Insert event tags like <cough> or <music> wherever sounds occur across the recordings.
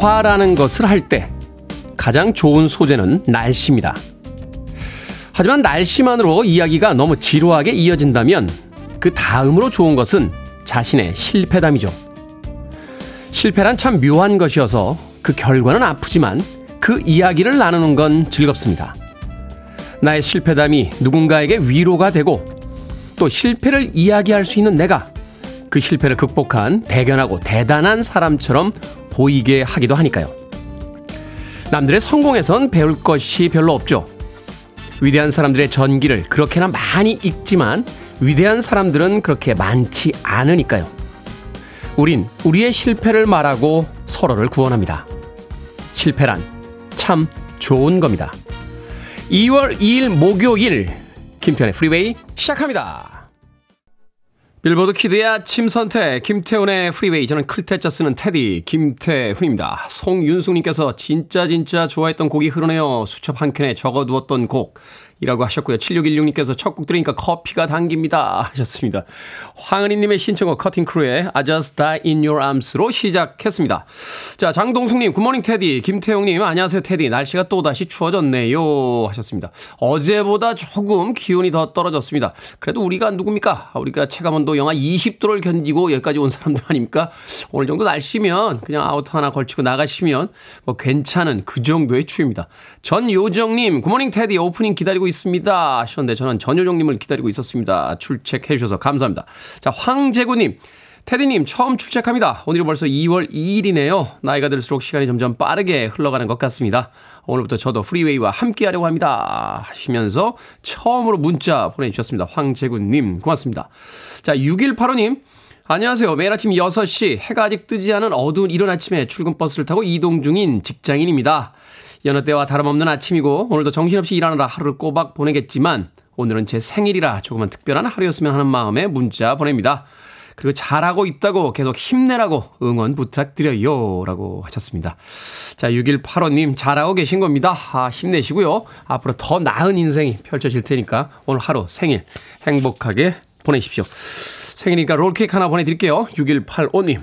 대화라는 것을 할 때 가장 좋은 소재는 날씨입니다. 하지만 날씨만으로 이야기가 너무 지루하게 이어진다면 그 다음으로 좋은 것은 자신의 실패담이죠. 실패란 참 묘한 것이어서 그 결과는 아프지만 그 이야기를 나누는 건 즐겁습니다. 나의 실패담이 누군가에게 위로가 되고 또 실패를 이야기할 수 있는 내가 그 실패를 극복한 대견하고 대단한 사람처럼 보이게 하기도 하니까요. 남들의 성공에선 배울 것이 별로 없죠. 위대한 사람들의 전기를 그렇게나 많이 읽지만 위대한 사람들은 그렇게 많지 않으니까요. 우린 우리의 실패를 말하고 서로를 구원합니다. 실패란 참 좋은 겁니다. 2월 2일 목요일 김태훈의 프리웨이 시작합니다. 빌보드 kid의 아침 선택 김태훈의 프리웨이 저는 클 태자 쓰는 테디 김태훈입니다. 송윤숙님께서 진짜 진짜 좋아했던 곡이 흐르네요. 수첩 한 켠에 적어두었던 곡 이라고 하셨고요. 7616님께서 첫 곡 들으니까 커피가 당깁니다. 하셨습니다. 황은희님의 신청곡 Cutting Crew의 I Just Die in Your Arms로 시작했습니다. 자, 장동숙님, good morning 테디. 김태용님, 안녕하세요 테디. 날씨가 또다시 추워졌네요. 하셨습니다. 어제보다 조금 기온이 더 떨어졌습니다. 그래도 우리가 누굽니까? 우리가 체감온도 영하 20도를 견디고 여기까지 온 사람들 아닙니까? 오늘 정도 날씨면 그냥 outer 하나 걸치고 나가시면 뭐 괜찮은 그 정도의 추위입니다. 전효정님, good morning 테디 오프닝 기다리고 있습니다. 하셨는데 저는 전효정님을 기다리고 있었습니다. 출첵해 주셔서 감사합니다. 자, 황재구님. 테디님, 처음 출첵합니다. 오늘이 벌써 2월 2일이네요. 나이가 들수록 시간이 점점 빠르게 흘러가는 것 같습니다. 오늘부터 저도 프리웨이와 함께 하려고 합니다. 하시면서 처음으로 문자 보내주셨습니다. 황재구님, 고맙습니다. 자, 6185님. 안녕하세요. 매일 아침 6시 해가 아직 뜨지 않은 어두운 이른 아침에 출근 버스를 타고 이동 중인 직장인입니다. 여느 때와 다름없는 아침이고 오늘도 정신없이 일하느라 하루를 꼬박 보내겠지만 오늘은 제 생일이라 조금은 특별한 하루였으면 하는 마음에 문자 보냅니다. 그리고 잘하고 있다고 계속 힘내라고 응원 부탁드려요. 라고 하셨습니다. 자, 6185님 잘하고 계신 겁니다. 아, 힘내시고요. 앞으로 더 나은 인생이 펼쳐질 테니까 오늘 하루 생일 행복하게 보내십시오. 생일이니까 롤케이크 하나 보내드릴게요. 6185님.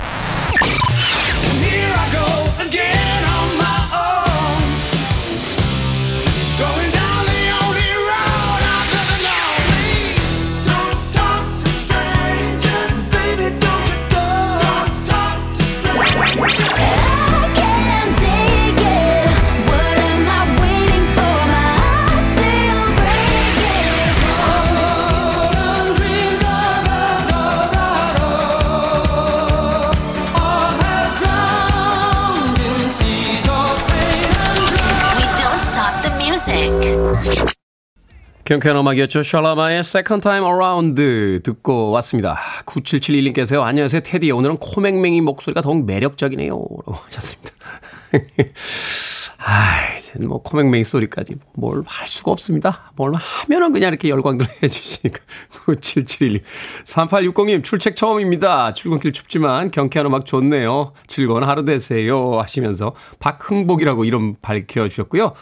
경쾌한 음악이었죠. 샬라마의 Second Time Around 듣고 왔습니다. 9771님께서요. 안녕하세요. 테디. 오늘은 코맹맹이 목소리가 더욱 매력적이네요. 라고 하셨습니다. <laughs> 아, 이제 뭐 코맹맹이 소리까지 뭘 할 수가 없습니다. 뭘 하면은 그냥 이렇게 열광들 <laughs> 해주시니까. 9771님. 3860님 출첵 처음입니다. 출근길 춥지만 경쾌한 음악 좋네요. 즐거운 하루 되세요. 하시면서 박흥복이라고 이름 밝혀주셨고요.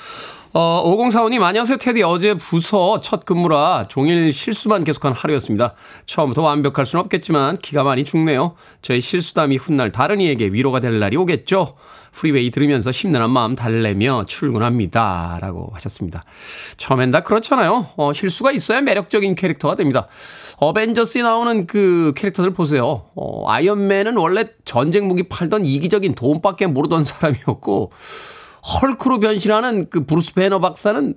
어, 5045님, 안녕하세요, 테디. 어제 부서 첫 근무라 종일 실수만 계속한 하루였습니다. 처음부터 완벽할 수는 없겠지만 기가 많이 죽네요. 저의 실수담이 훗날 다른 이에게 위로가 될 날이 오겠죠. 프리웨이 들으면서 심란한 마음 달래며 출근합니다. 라고 하셨습니다. 처음엔 다 그렇잖아요. 어, 실수가 있어야 매력적인 캐릭터가 됩니다. 어벤져스에 나오는 그 캐릭터들 보세요. 어, 아이언맨은 원래 전쟁 무기 팔던 이기적인 돈밖에 모르던 사람이었고, 헐크로 변신하는 그 브루스 배너 박사는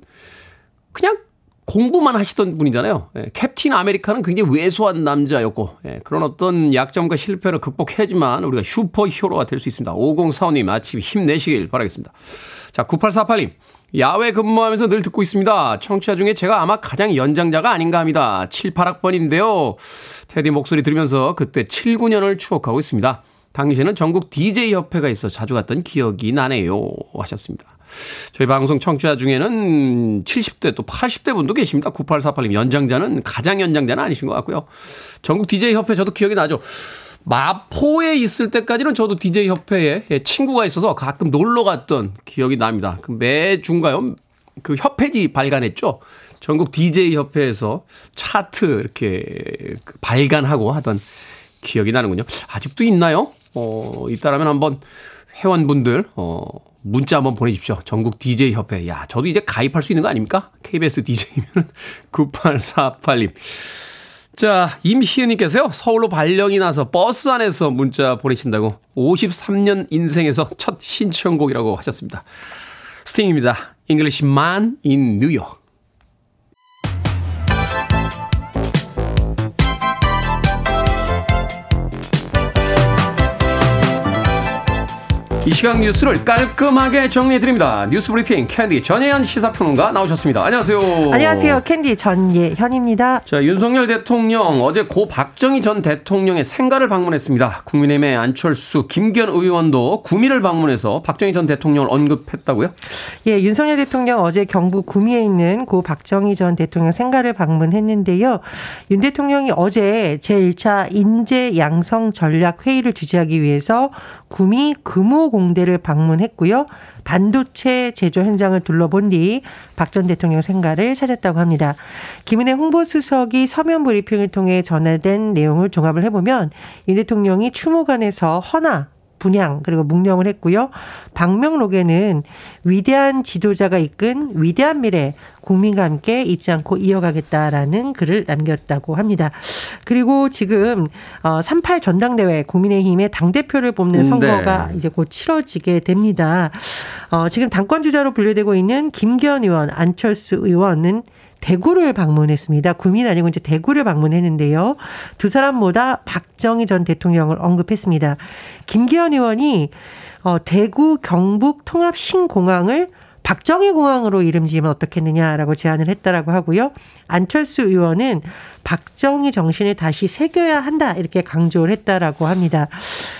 그냥 공부만 하시던 분이잖아요. 예, 캡틴 아메리카는 굉장히 왜소한 남자였고 예, 그런 어떤 약점과 실패를 극복해야지만 우리가 슈퍼 히어로가 될 수 있습니다. 5045님 아침 힘내시길 바라겠습니다. 자, 9848님. 야외 근무하면서 늘 듣고 있습니다. 청취자 중에 제가 아마 가장 연장자가 아닌가 합니다. 7, 8학번인데요. 테디 목소리 들으면서 그때 7, 9년을 추억하고 있습니다. 당시에는 전국 DJ 협회가 있어 자주 갔던 기억이 나네요. 하셨습니다. 저희 방송 청취자 중에는 70대 또 80대 분도 계십니다. 9848님 연장자는 가장 연장자는 아니신 것 같고요. 전국 DJ 협회 저도 기억이 나죠. 마포에 있을 때까지는 저도 DJ 협회에 친구가 있어서 가끔 놀러 갔던 기억이 납니다. 그 매주인가요? 그 협회지 발간했죠. 전국 DJ 협회에서 차트 이렇게 그 발간하고 하던 기억이 나는군요. 아직도 있나요? 어, 있다라면 한번 회원분들, 어, 문자 한번 보내주십시오. 전국 DJ 협회. 야, 저도 이제 가입할 수 있는 거 아닙니까? KBS DJ면 9848님. 자, 임희은님께서요, 서울로 발령이 나서 버스 안에서 문자 보내신다고 53년 인생에서 첫 신청곡이라고 하셨습니다. 스팅입니다. In New York. 이 시각 뉴스를 깔끔하게 정리해드립니다. 뉴스 브리핑 캔디 전예현 시사평론가 나오셨습니다. 안녕하세요. 안녕하세요. 캔디 전예현입니다. 자, 윤석열 대통령 어제 고 박정희 전 대통령의 생가를 방문했습니다. 국민의힘의 안철수, 김기현 의원도 구미를 방문해서 박정희 전 대통령을 언급했다고요? 예, 윤석열 대통령 어제 경북 구미에 있는 고 박정희 전 대통령 생가를 방문했는데요. 윤 대통령이 어제 제1차 인재 양성 전략 회의를 주재하기 위해서 구미 금호 공대를 방문했고요. 반도체 제조 현장을 둘러본 뒤 박 전 대통령 생가를 찾았다고 합니다. 김은혜 홍보수석이 서면 브리핑을 통해 전해된 내용을 종합을 해보면 윤 대통령이 추모관에서 허나 분양 그리고 묵념을 했고요. 방명록에는 위대한 지도자가 이끈 위대한 미래 국민과 함께 잊지 않고 이어가겠다라는 글을 남겼다고 합니다. 그리고 지금 어38 전당대회 국민의힘의 당 대표를 뽑는 선거가 네. 이제 곧 치러지게 됩니다. 어 지금 당권 주자로 분류되고 있는 김기현 의원, 안철수 의원은 대구를 방문했습니다. 구민 아니고 이제 대구를 방문했는데요. 두 사람보다 박정희 전 대통령을 언급했습니다. 김기현 의원이 어, 대구 경북 통합 신공항을 박정희 공항으로 이름 지으면 어떻겠느냐라고 제안을 했다라고 하고요. 안철수 의원은 박정희 정신을 다시 새겨야 한다 이렇게 강조를 했다라고 합니다.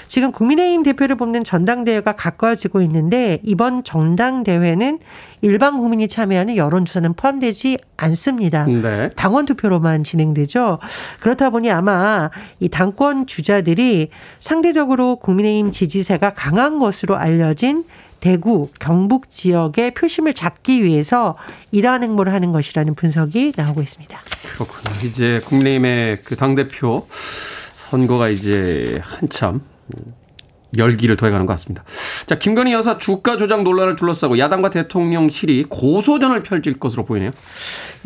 지금 국민의힘 대표를 뽑는 전당대회가 가까워지고 있는데 이번 전당대회는 일반 국민이 참여하는 여론조사는 포함되지 않습니다. 네. 당원 투표로만 진행되죠. 그렇다 보니 아마 이 당권 주자들이 상대적으로 국민의힘 지지세가 강한 것으로 알려진 대구, 경북 지역의 표심을 잡기 위해서 이러한 행보를 하는 것이라는 분석이 나오고 있습니다. 그렇군요. 이제 국민의힘의 그 당대표 선거가 이제 한참 열기를 더해가는 것 같습니다. 자, 김건희 여사 주가 조작 논란을 둘러싸고 야당과 대통령실이 고소전을 펼칠 것으로 보이네요.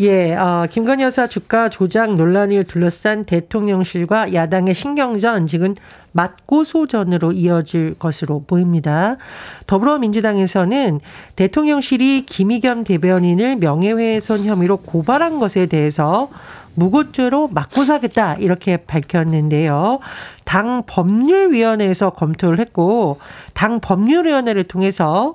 예, 어, 김건희 여사 주가 조작 논란을 둘러싼 대통령실과 야당의 신경전 지금 맞고소전으로 이어질 것으로 보입니다. 더불어민주당에서는 대통령실이 김의겸 대변인을 명예훼손 혐의로 고발한 것에 대해서 무고죄로 맞고 사겠다 이렇게 밝혔는데요. 당 법률위원회에서 검토를 했고 당 법률위원회를 통해서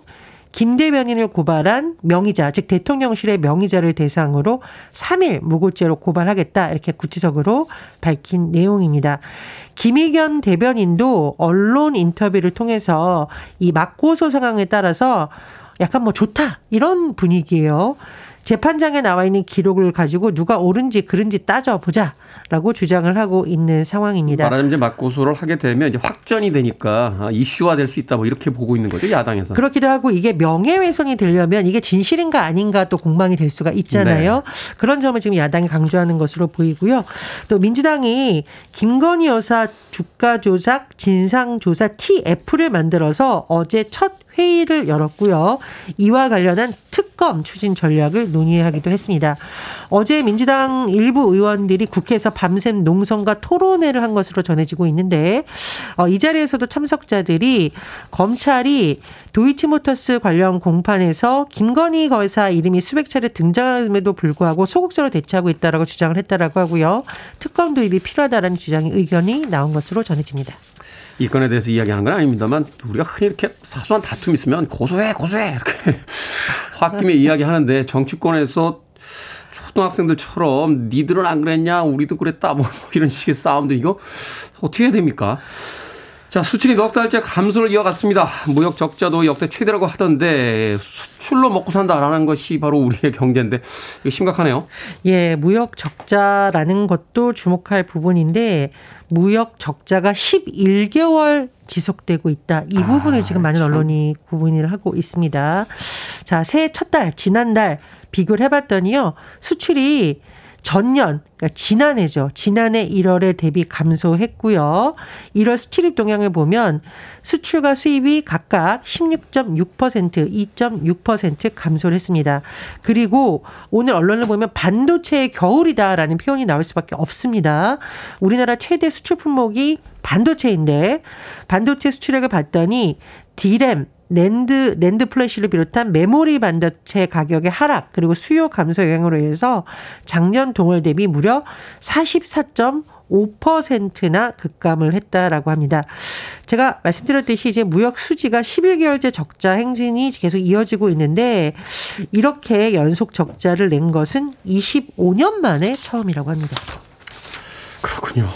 김 대변인을 고발한 명의자, 즉 대통령실의 명의자를 대상으로 3일 무고죄로 고발하겠다 이렇게 구체적으로 밝힌 내용입니다. 김의겸 대변인도 언론 인터뷰를 통해서 이 맞고소 상황에 따라서 약간 뭐 좋다 이런 분위기예요. 재판장에 나와 있는 기록을 가지고 누가 옳은지 그른지 따져보자라고 주장을 하고 있는 상황입니다. 말하자면 이제 맞고소를 하게 되면 이제 확전이 되니까 아, 이슈화 될 수 있다 뭐 이렇게 보고 있는 거죠 야당에서. 그렇기도 하고 이게 명예훼손이 되려면 이게 진실인가 아닌가 또 공방이 될 수가 있잖아요. 네. 그런 점을 지금 야당이 강조하는 것으로 보이고요. 또 민주당이 김건희 여사 주가 조작 진상 조사 TF를 만들어서 어제 첫 회의를 열었고요. 이와 관련한 특검 추진 전략을 논의하기도 했습니다. 어제 민주당 일부 의원들이 국회에서 밤샘 농성과 토론회를 한 것으로 전해지고 있는데 어, 이 자리에서도 참석자들이 검찰이 도이치모터스 관련 공판에서 김건희 거사 이름이 수백 차례 등장함에도 불구하고 소극적으로 대처하고 있다라고 주장을 했다라고 하고요. 특검 도입이 필요하다라는 주장의 의견이 나온 것으로 전해집니다. 이 건에 대해서 이야기하는 건 아닙니다만 우리가 흔히 이렇게 사소한 다툼 있으면 고소해 고소해 이렇게 <laughs> 홧김에 이야기하는데 정치권에서 초등학생들처럼 니들은 안 그랬냐 우리도 그랬다 뭐 이런 식의 싸움들 이거 어떻게 해야 됩니까? 자, 수출이 넉 달째 감소를 이어갔습니다. 무역 적자도 역대 최대라고 하던데 수출로 먹고 산다라는 것이 바로 우리의 경제인데 이거 심각하네요. 예, 무역 적자라는 것도 주목할 부분인데 무역 적자가 11개월 지속되고 있다. 이 아, 부분을 아, 지금 많은 언론이 구분을 하고 있습니다. 자, 새해 첫 달, 지난달 비교를 해봤더니요. 수출이 전년, 그러니까 지난해죠. 지난해 1월에 대비 감소했고요. 1월 수출입 동향을 보면 수출과 수입이 각각 16.6%, 2.6% 감소를 했습니다. 그리고 오늘 언론을 보면 반도체의 겨울이다라는 표현이 나올 수밖에 없습니다. 우리나라 최대 수출 품목이 반도체인데 반도체 수출액을 봤더니 디램, 낸드 낸드 플래시를 비롯한 메모리 반도체 가격의 하락 그리고 수요 감소 영향으로 인해서 작년 동월 대비 무려 44.5%나 급감을 했다라고 합니다. 제가 말씀드렸듯이 이제 무역 수지가 11개월째 적자 행진이 계속 이어지고 있는데 이렇게 연속 적자를 낸 것은 25년 만에 처음이라고 합니다. 그렇군요.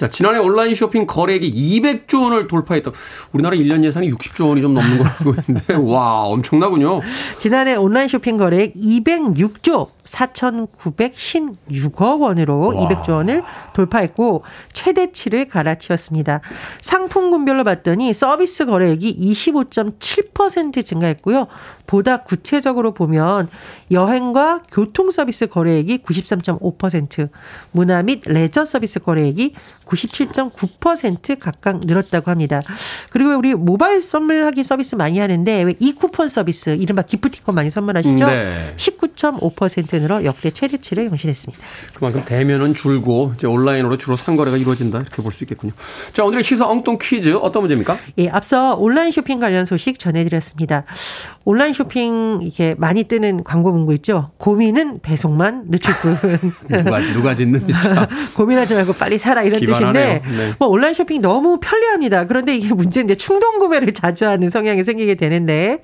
자, 지난해 온라인 쇼핑 거래액이 200조 원을 돌파했다. 우리나라 1년 예산이 60조 원이 좀 넘는 걸로 알고 있는데, 와, 엄청나군요. 지난해 온라인 쇼핑 거래액 206조 4,916억 원으로 와. 200조 원을 돌파했고, 최대치를 갈아치웠습니다. 상품군별로 봤더니 서비스 거래액이 25.7% 증가했고요. 보다 구체적으로 보면 여행과 교통 서비스 거래액이 93.5%, 문화 및 레저 서비스 거래액이 97.9% 각각 늘었다고 합니다. 그리고 우리 모바일 선물하기 서비스 많이 하는데 왜 이 쿠폰 서비스 이른바 기프티콘 많이 선물하시죠? 네. 19.5% 늘어 역대 최대치를 경신했습니다. 그만큼 대면은 줄고 이제 온라인으로 주로 상거래가 이루어진다 이렇게 볼 수 있겠군요. 자 오늘의 시사 엉뚱 퀴즈 어떤 문제입니까? 예, 앞서 온라인 쇼핑 관련 소식 전해드렸습니다. 온라인 쇼핑 이게 많이 뜨는 광고 문구 있죠. 고민은 배송만 늦출 뿐. <laughs> 누가 누가 짓는 <laughs> 고민하지 말고 빨리 사라 이런 뜻인데 네. 뭐 온라인 쇼핑 너무 편리합니다. 그런데 이게 문제인데 충동 구매를 자주 하는 성향이 생기게 되는데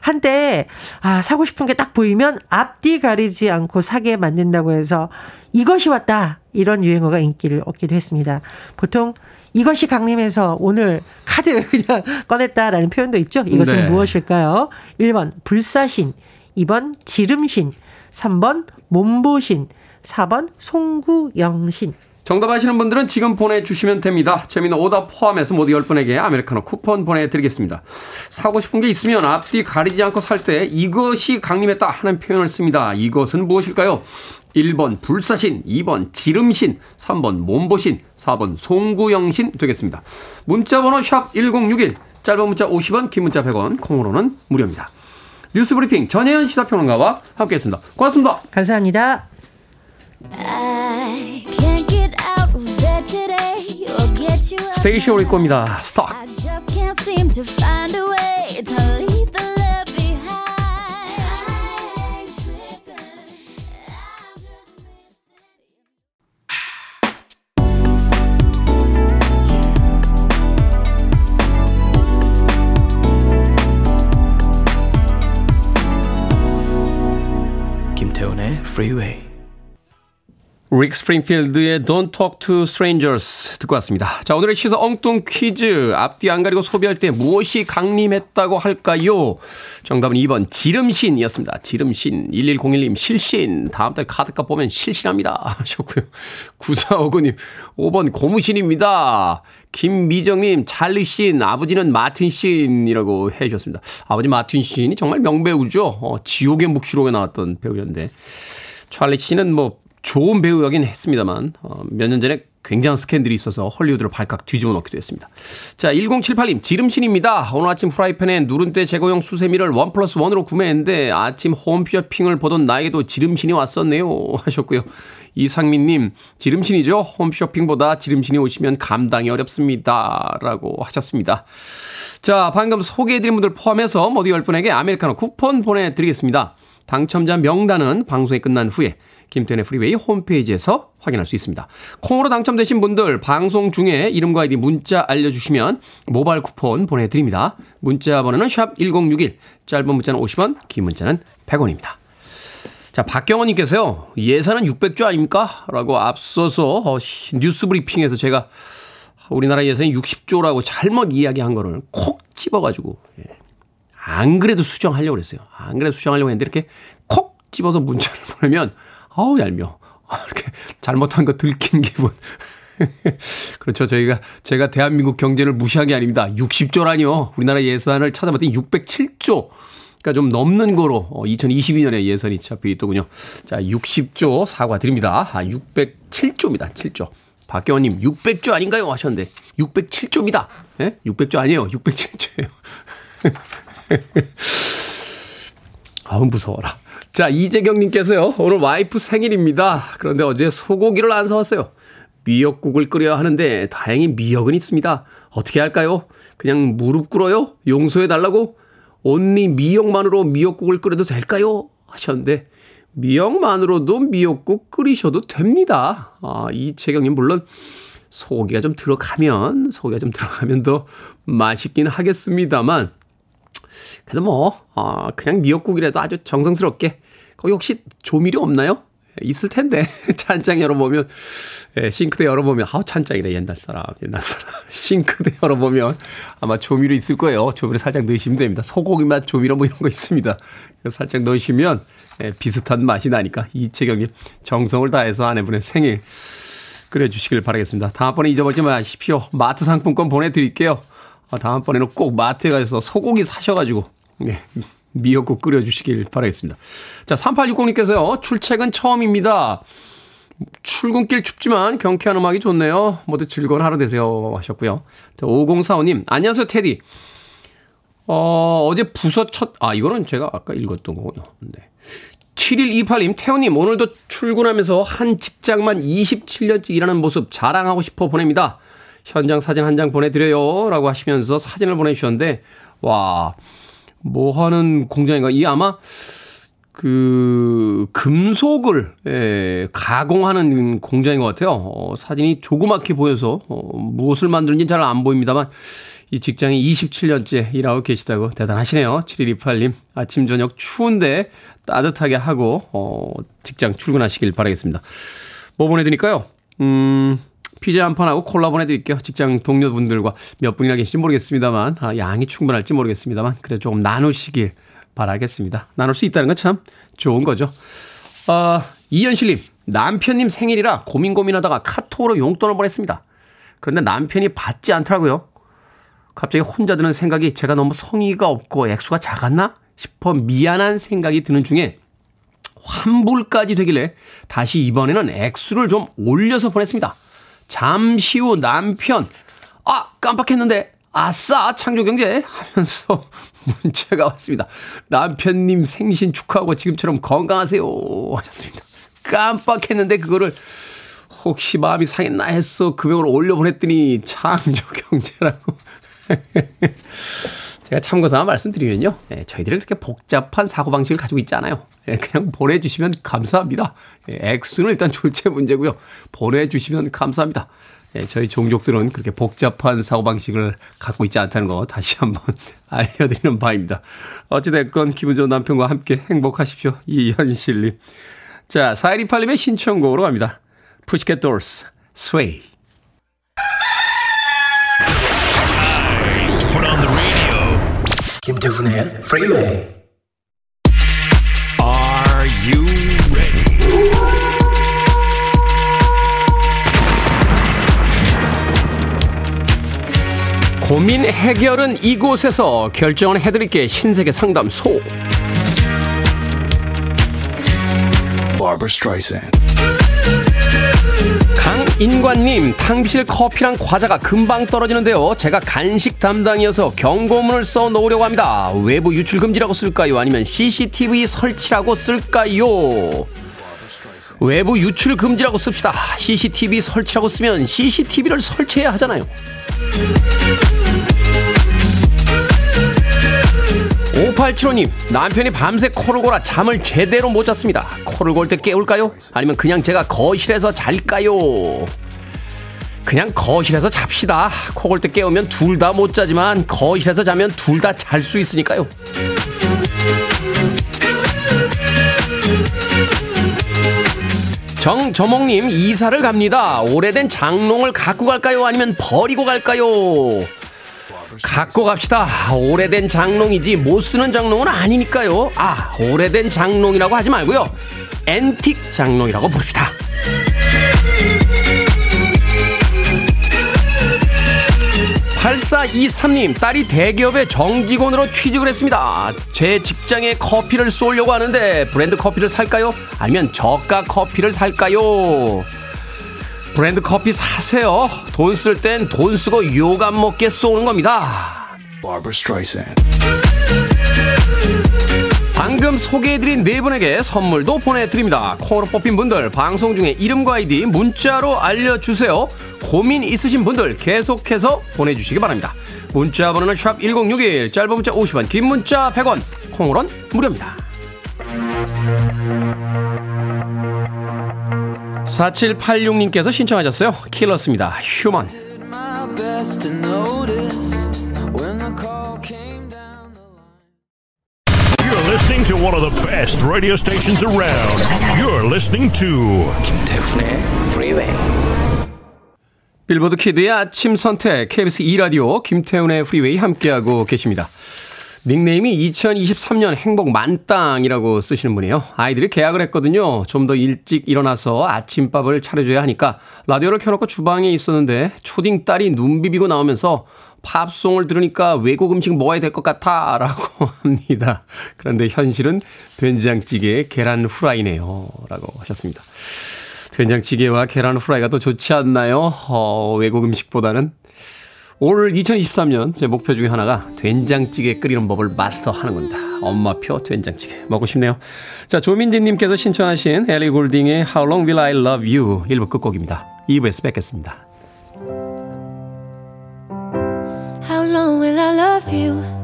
한때 아 사고 싶은 게 딱 보이면 앞뒤 가리지 않고 사게 만든다고 해서 이것이 왔다 이런 유행어가 인기를 얻기도 했습니다. 보통 이것이 강림해서 오늘 카드 <laughs> 그냥 꺼냈다라는 표현도 있죠. 이것은 네. 무엇일까요? 1번 불사신, 2번 지름신, 3번 몸보신, 4번 송구영신. 정답 아시는 분들은 지금 보내주시면 됩니다. 재미는 오답 포함해서 모두 10분에게 아메리카노 쿠폰 보내드리겠습니다. 사고 싶은 게 있으면 앞뒤 가리지 않고 살 때 이것이 강림했다 하는 표현을 씁니다. 이것은 무엇일까요? 1번 불사신, 2번 지름신, 3번 몸보신, 4번 송구영신 되겠습니다. 문자번호 샵 1061, 짧은 문자 50원, 긴 문자 100원, 콩으로는 무료입니다. 뉴스 브리핑 전예현 시사평론가와 함께했습니다. 고맙습니다. 감사합니다. 스테이시 오리 겁니다. 스톱. 김태훈의 Freeway. 릭 스프링필드의 Don't Talk to Strangers 듣고 왔습니다. 자, 오늘의 시사 엉뚱 퀴즈. 앞뒤 안 가리고 소비할 때 무엇이 강림했다고 할까요? 정답은 2번 지름신이었습니다. 지름신. 1101님 실신. 다음 달 카드값 보면 실신합니다. <laughs> 하셨고요. 9459님 5번 고무신입니다. 김미정님 찰리신. 아버지는 마틴신이라고 해주셨습니다. 아버지 마틴신이 정말 명배우죠. 어, 지옥의 묵시록에 나왔던 배우였는데. 찰리 씨는 뭐 좋은 배우였긴 했습니다만 어, 몇년 전에 굉장한 스캔들이 있어서 헐리우드를 발칵 뒤집어 놓기도 했습니다. 자, 1078님, 지름신입니다. 오늘 아침 프라이팬에 누른때 제거용 수세미를 원 플러스 원으로 구매했는데 아침 홈쇼핑을 보던 나에게도 지름신이 왔었네요. <laughs> 하셨고요. 이상민님, 지름신이죠. 홈쇼핑보다 지름신이 오시면 감당이 어렵습니다. 라고 하셨습니다. 자, 방금 소개해드린 분들 포함해서 모두 10분에게 아메리카노 쿠폰 보내드리겠습니다. 당첨자 명단은 방송이 끝난 후에 김태훈의 프리웨이 홈페이지에서 확인할 수 있습니다. 콩으로 당첨되신 분들 방송 중에 이름과 아이디 문자 알려주시면 모바일 쿠폰 보내드립니다. 문자 번호는 샵 1061, 짧은 문자는 50원, 긴 문자는 100원입니다. 자, 박경원님께서요, 예산은 600조 아닙니까? 라고 앞서서 어, 뉴스 브리핑에서 제가 우리나라 예산이 60조라고 잘못 이야기한 거를 콕 집어가지고, 예. 안 그래도 수정하려고 그랬어요. 안 그래도 수정하려고 했는데 이렇게 콕 집어서 문자를 <laughs> 보내면, 아우, 얄미워. 이렇게 잘못한 거 들킨 기분. <laughs> 그렇죠. 저희가, 제가 대한민국 경제를 무시한 게 아닙니다. 60조라니요. 우리나라 예산을 찾아봤더니 607조. 그러니까 좀 넘는 거로 2022년에 어, 예산이 잡혀 있더군요. 자, 60조 사과드립니다. 아, 607조입니다. 7조. 박경원님 600조 아닌가요? 하셨는데 607조입니다. 예? 600조 아니에요. 607조예요. <laughs> <laughs> 아우 무서워라. 자 이재경님께서요. 오늘 와이프 생일입니다. 그런데 어제 소고기를 안 사왔어요. 미역국을 끓여야 하는데 다행히 미역은 있습니다. 어떻게 할까요? 그냥 무릎 꿇어요? 용서해 달라고? 온리 미역만으로 미역국을 끓여도 될까요? 하셨는데 미역만으로도 미역국 끓이셔도 됩니다. 아, 이채경님 물론 소고기가 좀 들어가면 소고기가 좀 들어가면 더 맛있긴 하겠습니다만 그래도 뭐 어, 그냥 미역국이라도 아주 정성스럽게. 거기 혹시 조미료 없나요? 있을 텐데. <laughs> 찬장 열어보면 예, 싱크대 열어보면 아우 찬장이래 옛날 사람 옛날 사람. <laughs> 싱크대 열어보면 아마 조미료 있을 거예요. 조미료 살짝 넣으시면 됩니다. 소고기 맛 조미료 뭐 이런 거 있습니다. 살짝 넣으시면 예, 비슷한 맛이 나니까 이채경님 정성을 다해서 아내분의 생일 그려주시길 바라겠습니다. 다음번에 잊어버리지 마십시오. 마트 상품권 보내드릴게요 아, 다음번에는 꼭 마트에 가서 소고기 사셔가지고 네, 미역국 끓여주시길 바라겠습니다. 자, 3860님께서요. 출첵은 처음입니다. 출근길 춥지만 경쾌한 음악이 좋네요. 모두 즐거운 하루 되세요. 하셨고요. 5045님, 안녕하세요, 테디. 어, 어제 부서 첫, 아, 이거는 제가 아까 읽었던 거군요. 네. 7128님, 태호님, 오늘도 출근하면서 한 직장만 27년째 일하는 모습 자랑하고 싶어 보냅니다. 현장 사진 한 장 보내드려요. 라고 하시면서 사진을 보내주셨는데, 와, 뭐 하는 공장인가? 이 아마 그 금속을 예, 가공하는 공장인 것 같아요. 어, 사진이 조그맣게 보여서 어, 무엇을 만드는지 잘 안 보입니다만 이 직장에 27년째 일하고 계시다고 대단하시네요. 7128님 아침 저녁 추운데 따뜻하게 하고 어, 직장 출근하시길 바라겠습니다. 뭐 보내드릴까요? 음 피자 한 판하고 콜라 보내드릴게요. 직장 동료분들과 몇 분이나 계실지 모르겠습니다만, 아, 양이 충분할지 모르겠습니다만, 그래 조금 나누시길 바라겠습니다. 나눌 수 있다는 건 참 좋은 거죠. 아, 이현실님, 남편님 생일이라 고민 고민하다가 카톡으로 용돈을 보냈습니다. 그런데 남편이 받지 않더라고요. 갑자기 혼자 드는 생각이 제가 너무 성의가 없고 액수가 작았나 싶어 미안한 생각이 드는 중에 환불까지 되길래 다시 이번에는 액수를 좀 올려서 보냈습니다. 잠시 후 남편, 아, 깜빡했는데, 아싸, 창조경제! 하면서 <laughs> 문자가 왔습니다. 남편님 생신 축하하고 지금처럼 건강하세요. 하셨습니다. 깜빡했는데, 그거를 혹시 마음이 상했나 해서 금액을 올려 보냈더니 창조경제라고. <laughs> 제가 참고서 말씀드리면요. 예, 저희들은 그렇게 복잡한 사고방식을 가지고 있지 않아요. 예, 그냥 보내주시면 감사합니다. 예, 액수는 일단 졸체 문제고요. 보내주시면 감사합니다. 예, 저희 종족들은 그렇게 복잡한 사고방식을 갖고 있지 않다는 거 다시 한번 <laughs> 알려드리는 바입니다. 어찌됐건 기분 좋은 남편과 함께 행복하십시오. 이현실님. 자, 4128님의 신청곡으로 갑니다. 푸시캣 돌스, Sway. 김태훈의 프리웨이 Are you ready? 고민 해결은 이곳에서 결정을 해드릴게 신세계 상담소. Barbara Streisand. 강 인관님, 탕비실 커피랑 과자가 금방 떨어지는데요. 제가 간식 담당이어서 경고문을 써 놓으려고 합니다. 외부 유출 금지라고 쓸까요? 아니면 CCTV 설치라고 쓸까요? 외부 유출 금지라고 씁시다. CCTV 설치라고 쓰면 CCTV를 설치해야 하잖아요. 5875님, 남편이 밤새 코를 골아 잠을 제대로 못 잤습니다. 코를 골 때 깨울까요? 아니면 그냥 제가 거실에서 잘까요? 그냥 거실에서 잡시다. 코 골 때 깨우면 둘 다 못 자지만 거실에서 자면 둘 다 잘 수 있으니까요. 정저몽님 이사를 갑니다. 오래된 장롱을 갖고 갈까요? 아니면 버리고 갈까요? 갖고 갑시다. 오래된 장롱이지 못 쓰는 장롱은 아니니까요. 아 오래된 장롱이라고 하지 말고요. 앤틱 장롱이라고 부릅시다. 8423님, 딸이 대기업의 정직원으로 취직을 했습니다. 제 직장에 커피를 쏠려고 하는데 브랜드 커피를 살까요? 아니면 저가 커피를 살까요? 브랜드 커피 사세요. 돈 쓸 땐 돈 쓰고 욕 안 먹게 쏘는 겁니다. 방금 소개해드린 네 분에게 선물도 보내드립니다. 콩으로 뽑힌 분들 방송 중에 이름과 아이디 문자로 알려주세요. 고민 있으신 분들 계속해서 보내주시기 바랍니다. 문자 번호는 샵 1061, 짧은 문자 50원, 긴 문자 100원, 콩으로는 무료입니다. 4786님께서 신청하셨어요. 킬러스입니다. Human. You're listening to one of the best radio stations around. You're listening to 김태훈의 Freeway. 빌보드 키드의 아침 선택 KBS 2 라디오 김태훈의 프리웨이 함께하고 계십니다. 닉네임이 2023년 행복 만땅이라고 쓰시는 분이에요. 아이들이 개학을 했거든요. 좀 더 일찍 일어나서 아침밥을 차려줘야 하니까 라디오를 켜놓고 주방에 있었는데 초딩 딸이 눈 비비고 나오면서 팝송을 들으니까 외국 음식 먹어야 될 것 같아 라고 <laughs> 합니다. 그런데 현실은 된장찌개에 계란 후라이네요. 라고 하셨습니다. 된장찌개와 계란 후라이가 더 좋지 않나요? 어, 외국 음식보다는 올 2023년 제 목표 중에 하나가 된장찌개 끓이는 법을 마스터하는 겁니다. 엄마표 된장찌개 먹고 싶네요. 자 조민진님께서 신청하신 엘리 골딩의 How Long Will I Love You 1부 끝곡입니다. 2부에서 뵙겠습니다. How long will I love you?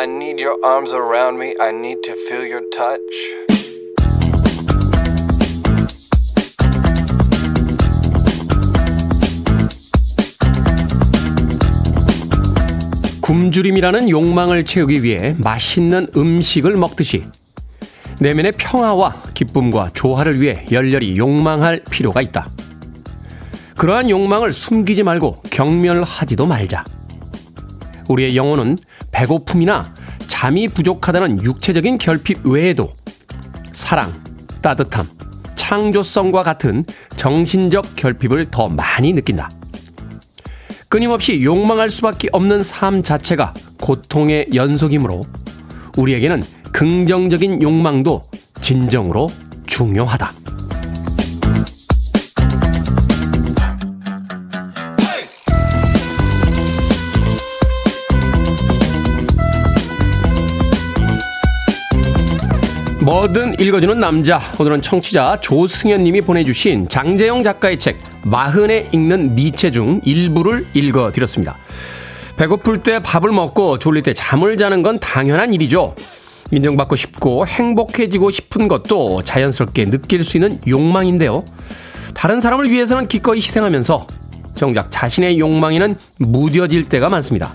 I need your arms around me. I need to feel your touch. 굶주림이라는 욕망을 채우기 위해 맛있는 음식을 먹듯이 내면의 평화와 기쁨과 조화를 위해 열렬히 욕망할 필요가 있다. 그러한 욕망을 숨기지 말고 경멸하지도 말자. 우리의 영혼은 배고픔이나 잠이 부족하다는 육체적인 결핍 외에도 사랑, 따뜻함, 창조성과 같은 정신적 결핍을 더 많이 느낀다. 끊임없이 욕망할 수밖에 없는 삶 자체가 고통의 연속이므로 우리에게는 긍정적인 욕망도 진정으로 중요하다. 뭐든 읽어주는 남자. 오늘은 청취자 조승현 님이 보내주신 장재영 작가의 책, 마흔에 읽는 니체 중 일부를 읽어드렸습니다. 배고플 때 밥을 먹고 졸릴 때 잠을 자는 건 당연한 일이죠. 인정받고 싶고 행복해지고 싶은 것도 자연스럽게 느낄 수 있는 욕망인데요. 다른 사람을 위해서는 기꺼이 희생하면서 정작 자신의 욕망에는 무뎌질 때가 많습니다.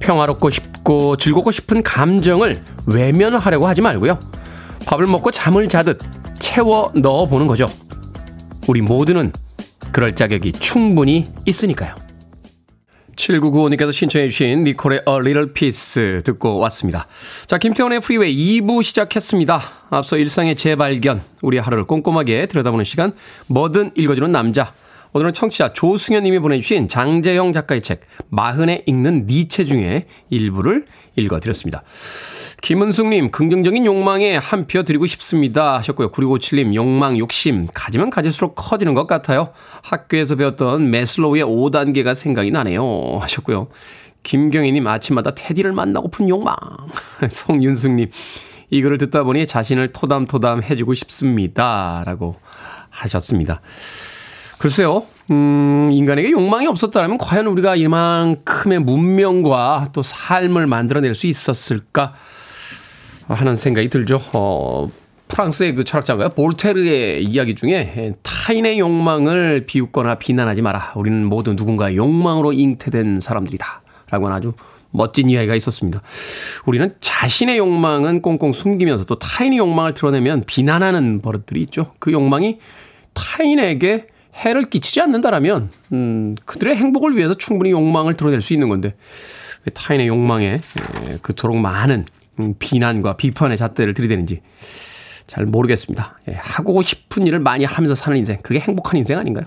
평화롭고 싶고 즐겁고 싶은 감정을 외면하려고 하지 말고요. 밥을 먹고 잠을 자듯 채워 넣어 보는 거죠. 우리 모두는 그럴 자격이 충분히 있으니까요. 7995님께서 신청해주신 니콜의 A Little Peace 듣고 왔습니다. 자, 김태훈의 프리웨이 2부 시작했습니다. 앞서 일상의 재발견, 우리 하루를 꼼꼼하게 들여다보는 시간, 뭐든 읽어주는 남자. 오늘은 청취자 조승현 님이 보내주신 장재영 작가의 책, 마흔에 읽는 니체 중에 일부를 읽어드렸습니다. 김은숙님, 긍정적인 욕망에 한 표 드리고 싶습니다. 하셨고요. 9657님, 욕망, 욕심, 가지면 가질수록 커지는 것 같아요. 학교에서 배웠던 메슬로우의 5단계가 생각이 나네요. 하셨고요. 김경희님, 아침마다 테디를 만나고픈 욕망. <laughs> 송윤숙님, 이 글을 듣다 보니 자신을 토담토담 해주고 싶습니다. 라고 하셨습니다. 글쎄요, 음, 인간에게 욕망이 없었다면 과연 우리가 이만큼의 문명과 또 삶을 만들어낼 수 있었을까 하는 생각이 들죠. 어, 프랑스의 그 철학자가 볼테르의 이야기 중에 타인의 욕망을 비웃거나 비난하지 마라. 우리는 모두 누군가의 욕망으로 잉태된 사람들이다. 라고 하는 아주 멋진 이야기가 있었습니다. 우리는 자신의 욕망은 꽁꽁 숨기면서 또 타인의 욕망을 드러내면 비난하는 버릇들이 있죠. 그 욕망이 타인에게 해를 끼치지 않는다라면 음, 그들의 행복을 위해서 충분히 욕망을 드러낼 수 있는 건데 왜 타인의 욕망에 에, 그토록 많은 음, 비난과 비판의 잣대를 들이대는지 잘 모르겠습니다. 예, 하고 싶은 일을 많이 하면서 사는 인생 그게 행복한 인생 아닌가요?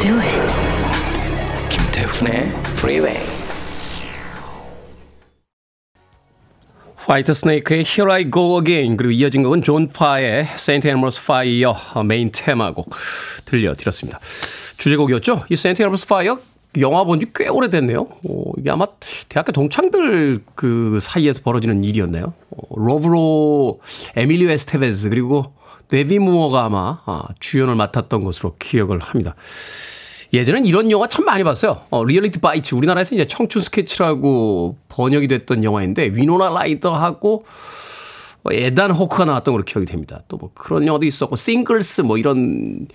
Do it. 김태훈의 Freeway. 화이트 스네이크의 Here I Go Again 그리고 이어진 곡은 존 파의 Saint Elmo's Fire 메인 테마곡 들려드렸습니다. 주제곡이었죠. 이 Saint Elmo's Fire 영화 본 지 꽤 오래됐네요. 어, 이게 아마 대학교 동창들 그 사이에서 벌어지는 일이었나요? 어, 로브 로 에밀리오 에스테베스 그리고 데미 무어가 아마 아, 주연을 맡았던 것으로 기억을 합니다. 예전엔 이런 영화 참 많이 봤어요. 어, Reality Bites. 우리나라에서 이제 청춘 스케치라고 번역이 됐던 영화인데, 위노나 라이더하고 뭐 에단 호크가 나왔던 걸로 기억이 됩니다. 또 뭐 그런 영화도 있었고, Singles 뭐 이런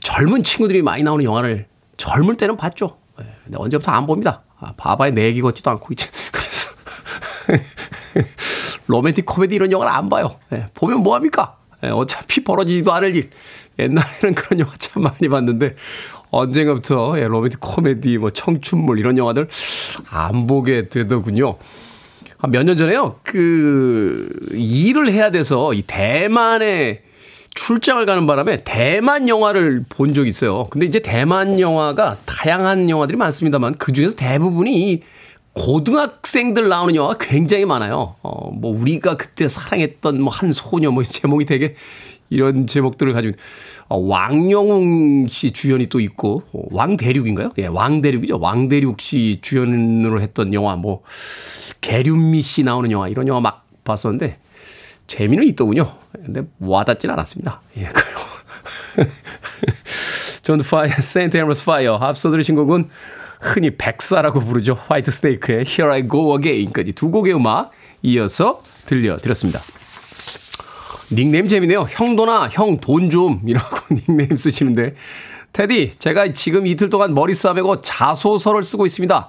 젊은 친구들이 많이 나오는 영화를 젊을 때는 봤죠. 예, 근데 언제부터 안 봅니다. 아, 봐봐야 내 얘기 같지도 않고 이제. <laughs> 그래서. 로맨틱 코미디 이런 영화를 안 봐요. 예, 보면 뭐 합니까? 예, 어차피 벌어지지도 않을 일. 옛날에는 그런 영화 참 많이 봤는데, 언젠가부터 예, 로맨틱 코미디, 뭐 청춘물 이런 영화들 안 보게 되더군요. 몇 년 전에요. 그 일을 해야 돼서 이 대만에 출장을 가는 바람에 대만 영화를 본 적이 있어요. 근데 이제 대만 영화가 다양한 영화들이 많습니다만 그 중에서 대부분이 고등학생들 나오는 영화가 굉장히 많아요. 어, 뭐 우리가 그때 사랑했던 뭐 한 소녀 뭐 제목이 되게 이런 제목들을 가지고 어, 왕영웅 씨 주연이 또 있고 어, 왕대륙인가요? 예, 왕대륙이죠. 왕대륙 씨 주연으로 했던 영화 뭐 계륜미 씨 나오는 영화 이런 영화 막 봤었는데 재미는 있더군요. 근데 와닿진 않았습니다. 예, 그리고 존 파, St. Elmo's Fire 앞서 들으신 곡은 흔히 백사라고 부르죠. 화이트스네이크의 Here I Go Again까지 두 곡의 음악 이어서 들려드렸습니다. 닉네임 재미네요. 형도나 형 돈 좀이라고 <laughs> 닉네임 쓰시는데 테디 제가 지금 이틀 동안 머리 싸매고 자소서를 쓰고 있습니다.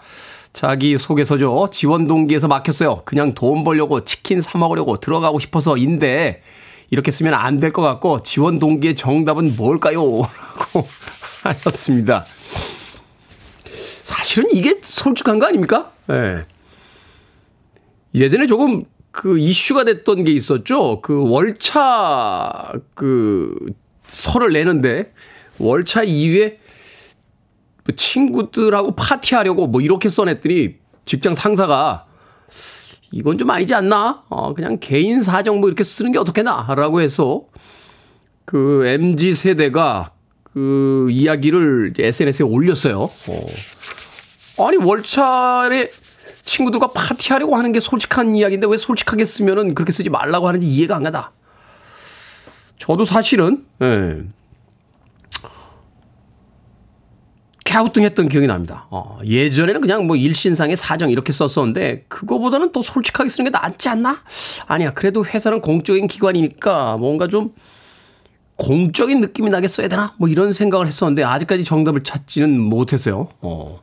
자기 소개서죠. 지원 동기에서 막혔어요. 그냥 돈 벌려고 치킨 사 먹으려고 들어가고 싶어서인데 이렇게 쓰면 안 될 것 같고 지원 동기의 정답은 뭘까요? <laughs> 라고 하셨습니다. 사실은 이게 솔직한 거 아닙니까? 예. 네. 예전에 조금 그 이슈가 됐던 게 있었죠. 그 월차 그 설을 내는데 월차 이후에 뭐 친구들하고 파티하려고 뭐 이렇게 써냈더니 직장 상사가 이건 좀 아니지 않나? 어, 그냥 개인 사정 뭐 이렇게 쓰는 게 어떻게나? 라고 해서 그 MZ 세대가 그 이야기를 SNS에 올렸어요. 어. 아니, 월차에 친구들과 파티하려고 하는 게 솔직한 이야기인데 왜 솔직하게 쓰면은 그렇게 쓰지 말라고 하는지 이해가 안 가다. 저도 사실은, 예. 갸우뚱했던 기억이 납니다. 어, 예전에는 그냥 뭐 일신상의 사정 이렇게 썼었는데 그거보다는 또 솔직하게 쓰는 게 낫지 않나? 아니야. 그래도 회사는 공적인 기관이니까 뭔가 좀 공적인 느낌이 나게 써야 되나? 뭐 이런 생각을 했었는데 아직까지 정답을 찾지는 못했어요. 어.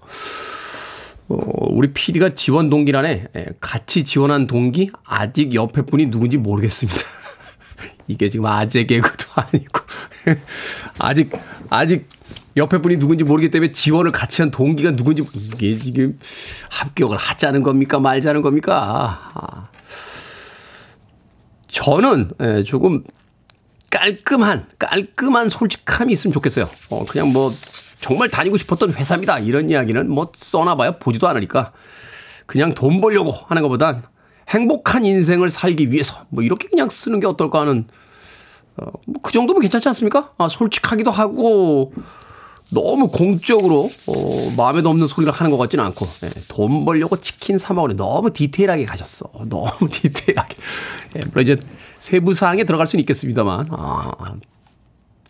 어, 우리 PD가 지원 동기란에 예, 같이 지원한 동기 아직 옆에 분이 누군지 모르겠습니다. <laughs> 이게 지금 아재 개그도 <laughs> 아니고 아직 아직 옆에 분이 누군지 모르기 때문에 지원을 같이 한 동기가 누군지 이게 지금 합격을 하자는 겁니까 말자는 겁니까? 아. 저는 예, 조금 깔끔한, 깔끔한 솔직함이 있으면 좋겠어요. 어, 그냥 뭐, 정말 다니고 싶었던 회사입니다. 이런 이야기는 뭐 써놔봐야 보지도 않으니까 그냥 돈 벌려고 하는 것보단 행복한 인생을 살기 위해서 뭐 이렇게 그냥 쓰는 게 어떨까 하는 어, 뭐 그 정도면 괜찮지 않습니까? 아, 솔직하기도 하고 너무 공적으로 어, 마음에도 없는 소리를 하는 것 같지는 않고 예, 돈 벌려고 치킨 사 먹으니 너무 디테일하게 가셨어. <laughs> 너무 디테일하게. 예, 물론 이제 세부 사항에 들어갈 수는 있겠습니다만 아,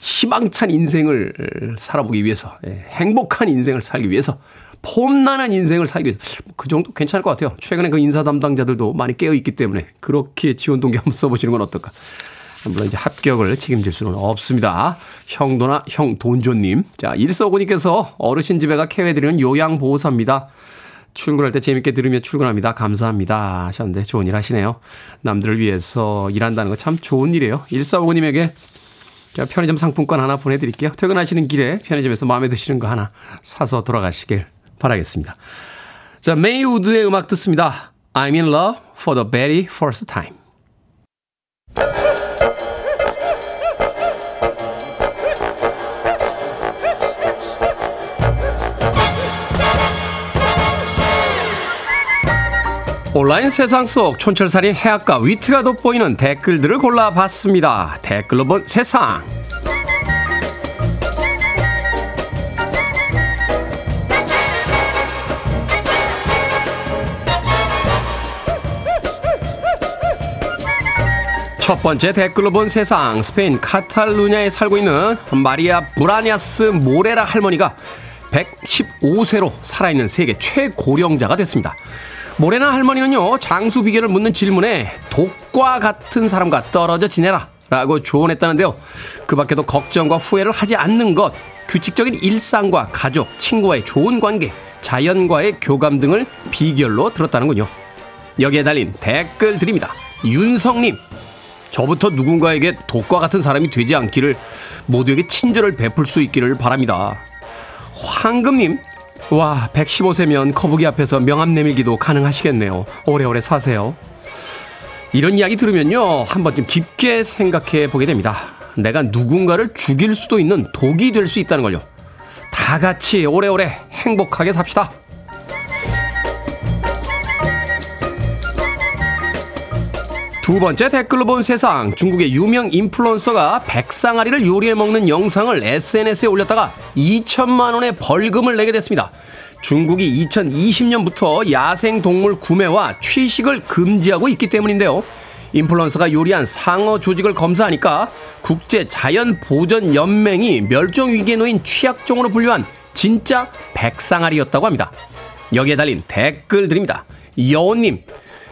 희망찬 인생을 살아보기 위해서 예, 행복한 인생을 살기 위해서 폼나는 인생을 살기 위해서 그 정도 괜찮을 것 같아요. 최근에 그 인사 담당자들도 많이 깨어 있기 때문에 그렇게 지원 동기 한번 써보시는 건 어떨까? 물론 이제 합격을 책임질 수는 없습니다. 형도나 형돈조님. 자, 일서고님께서 어르신 집에가 케어해드리는 요양보호사입니다. 출근할 때 재밌게 들으며 출근합니다. 감사합니다. 하셨는데 좋은 일 하시네요. 남들을 위해서 일한다는 거 참 좋은 일이에요. 일사오고님에게 편의점 상품권 하나 보내드릴게요. 퇴근하시는 길에 편의점에서 마음에 드시는 거 하나 사서 돌아가시길 바라겠습니다. 자, 메이 우드의 음악 듣습니다. I'm in love for the very first time. 온라인 세상 속 촌철살인 해악과 위트가 돋보이는 댓글들을 골라봤습니다. 댓글로 본 세상. 첫 번째 댓글로 본 세상. 스페인 카탈루냐에 살고 있는 마리아 브라냐스 모레라 할머니가 115세로 살아있는 세계 최고령자가 됐습니다. 모레나 할머니는요, 장수 비결을 묻는 질문에 독과 같은 사람과 떨어져 지내라. 라고 조언했다는데요. 그 밖에도 걱정과 후회를 하지 않는 것, 규칙적인 일상과 가족, 친구와의 좋은 관계, 자연과의 교감 등을 비결로 들었다는군요. 여기에 달린 댓글 드립니다. 윤성님, 저부터 누군가에게 독과 같은 사람이 되지 않기를 모두에게 친절을 베풀 수 있기를 바랍니다. 황금님, 와, 115세면 거북이 앞에서 명함 내밀기도 가능하시겠네요. 오래오래 사세요. 이런 이야기 들으면요. 한 번쯤 깊게 생각해 보게 됩니다. 내가 누군가를 죽일 수도 있는 독이 될 수 있다는 걸요. 다 같이 오래오래 행복하게 삽시다. 두 번째 댓글로 본 세상 중국의 유명 인플루언서가 백상아리를 요리해 먹는 영상을 SNS에 올렸다가 2천만 원의 벌금을 내게 됐습니다. 중국이 2020년부터 야생 동물 구매와 취식을 금지하고 있기 때문인데요. 인플루언서가 요리한 상어 조직을 검사하니까 국제 자연 보전 연맹이 멸종 위기에 놓인 취약종으로 분류한 진짜 백상아리였다고 합니다. 여기에 달린 댓글 드립니다. 여원님,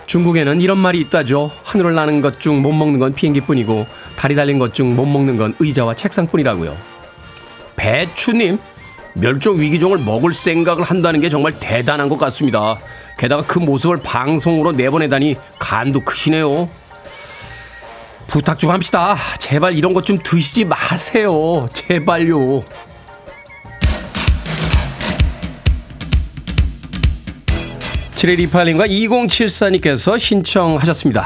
중국에는 이런 말이 있다죠. 하늘을 나는 것 중 못 먹는 건 비행기뿐이고 다리 달린 것 중 못 먹는 건 의자와 책상뿐이라고요. 배추님, 멸종 위기종을 먹을 생각을 한다는 게 정말 대단한 것 같습니다. 게다가 그 모습을 방송으로 내보내다니 간도 크시네요. 부탁 좀 합시다. 제발 이런 것 좀 드시지 마세요. 제발요. 7128님과 2074님께서 신청하셨습니다.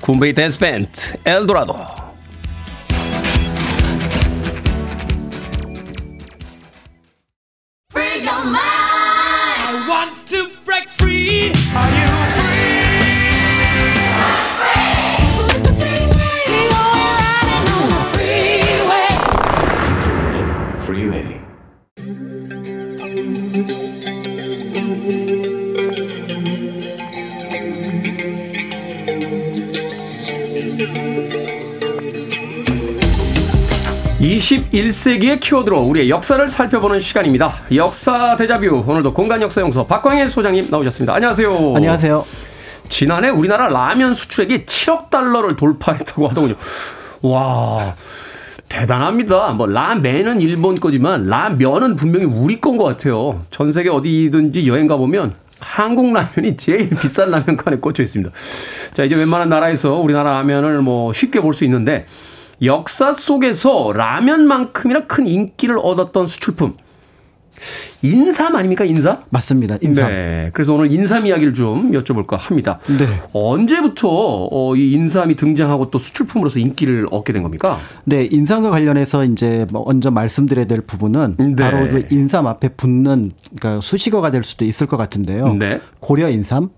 군베이 댄스밴드 엘도라도 21세기의 키워드로 우리의 역사를 살펴보는 시간입니다. 역사 대자뷰 오늘도 공간 역사 연구소 박광일 소장님 나오셨습니다. 안녕하세요. 안녕하세요. 지난해 우리나라 라면 수출액이 7억 달러를 돌파했다고 하더군요. 와. 대단합니다. 뭐 라멘은 일본 거지만 라면은 분명히 우리 건 것 같아요. 전 세계 어디든지 여행 가 보면 한국 라면이 제일 비싼 라면 칸에 꽂혀 있습니다. 자, 이제 웬만한 나라에서 우리나라 라면을 뭐 쉽게 볼 수 있는데 역사 속에서 라면만큼이나 큰 인기를 얻었던 수출품 인삼 아닙니까 인삼? 맞습니다. 인삼. 네. 그래서 오늘 인삼 이야기를 좀 여쭤볼까 합니다. 네. 언제부터 어, 이 인삼이 등장하고 또 수출품으로서 인기를 얻게 된 겁니까? 네, 인삼과 관련해서 이제 뭐 먼저 말씀드려야 될 부분은 네. 바로 그 인삼 앞에 붙는 그러니까 수식어가 될 수도 있을 것 같은데요. 네. 고려 인삼.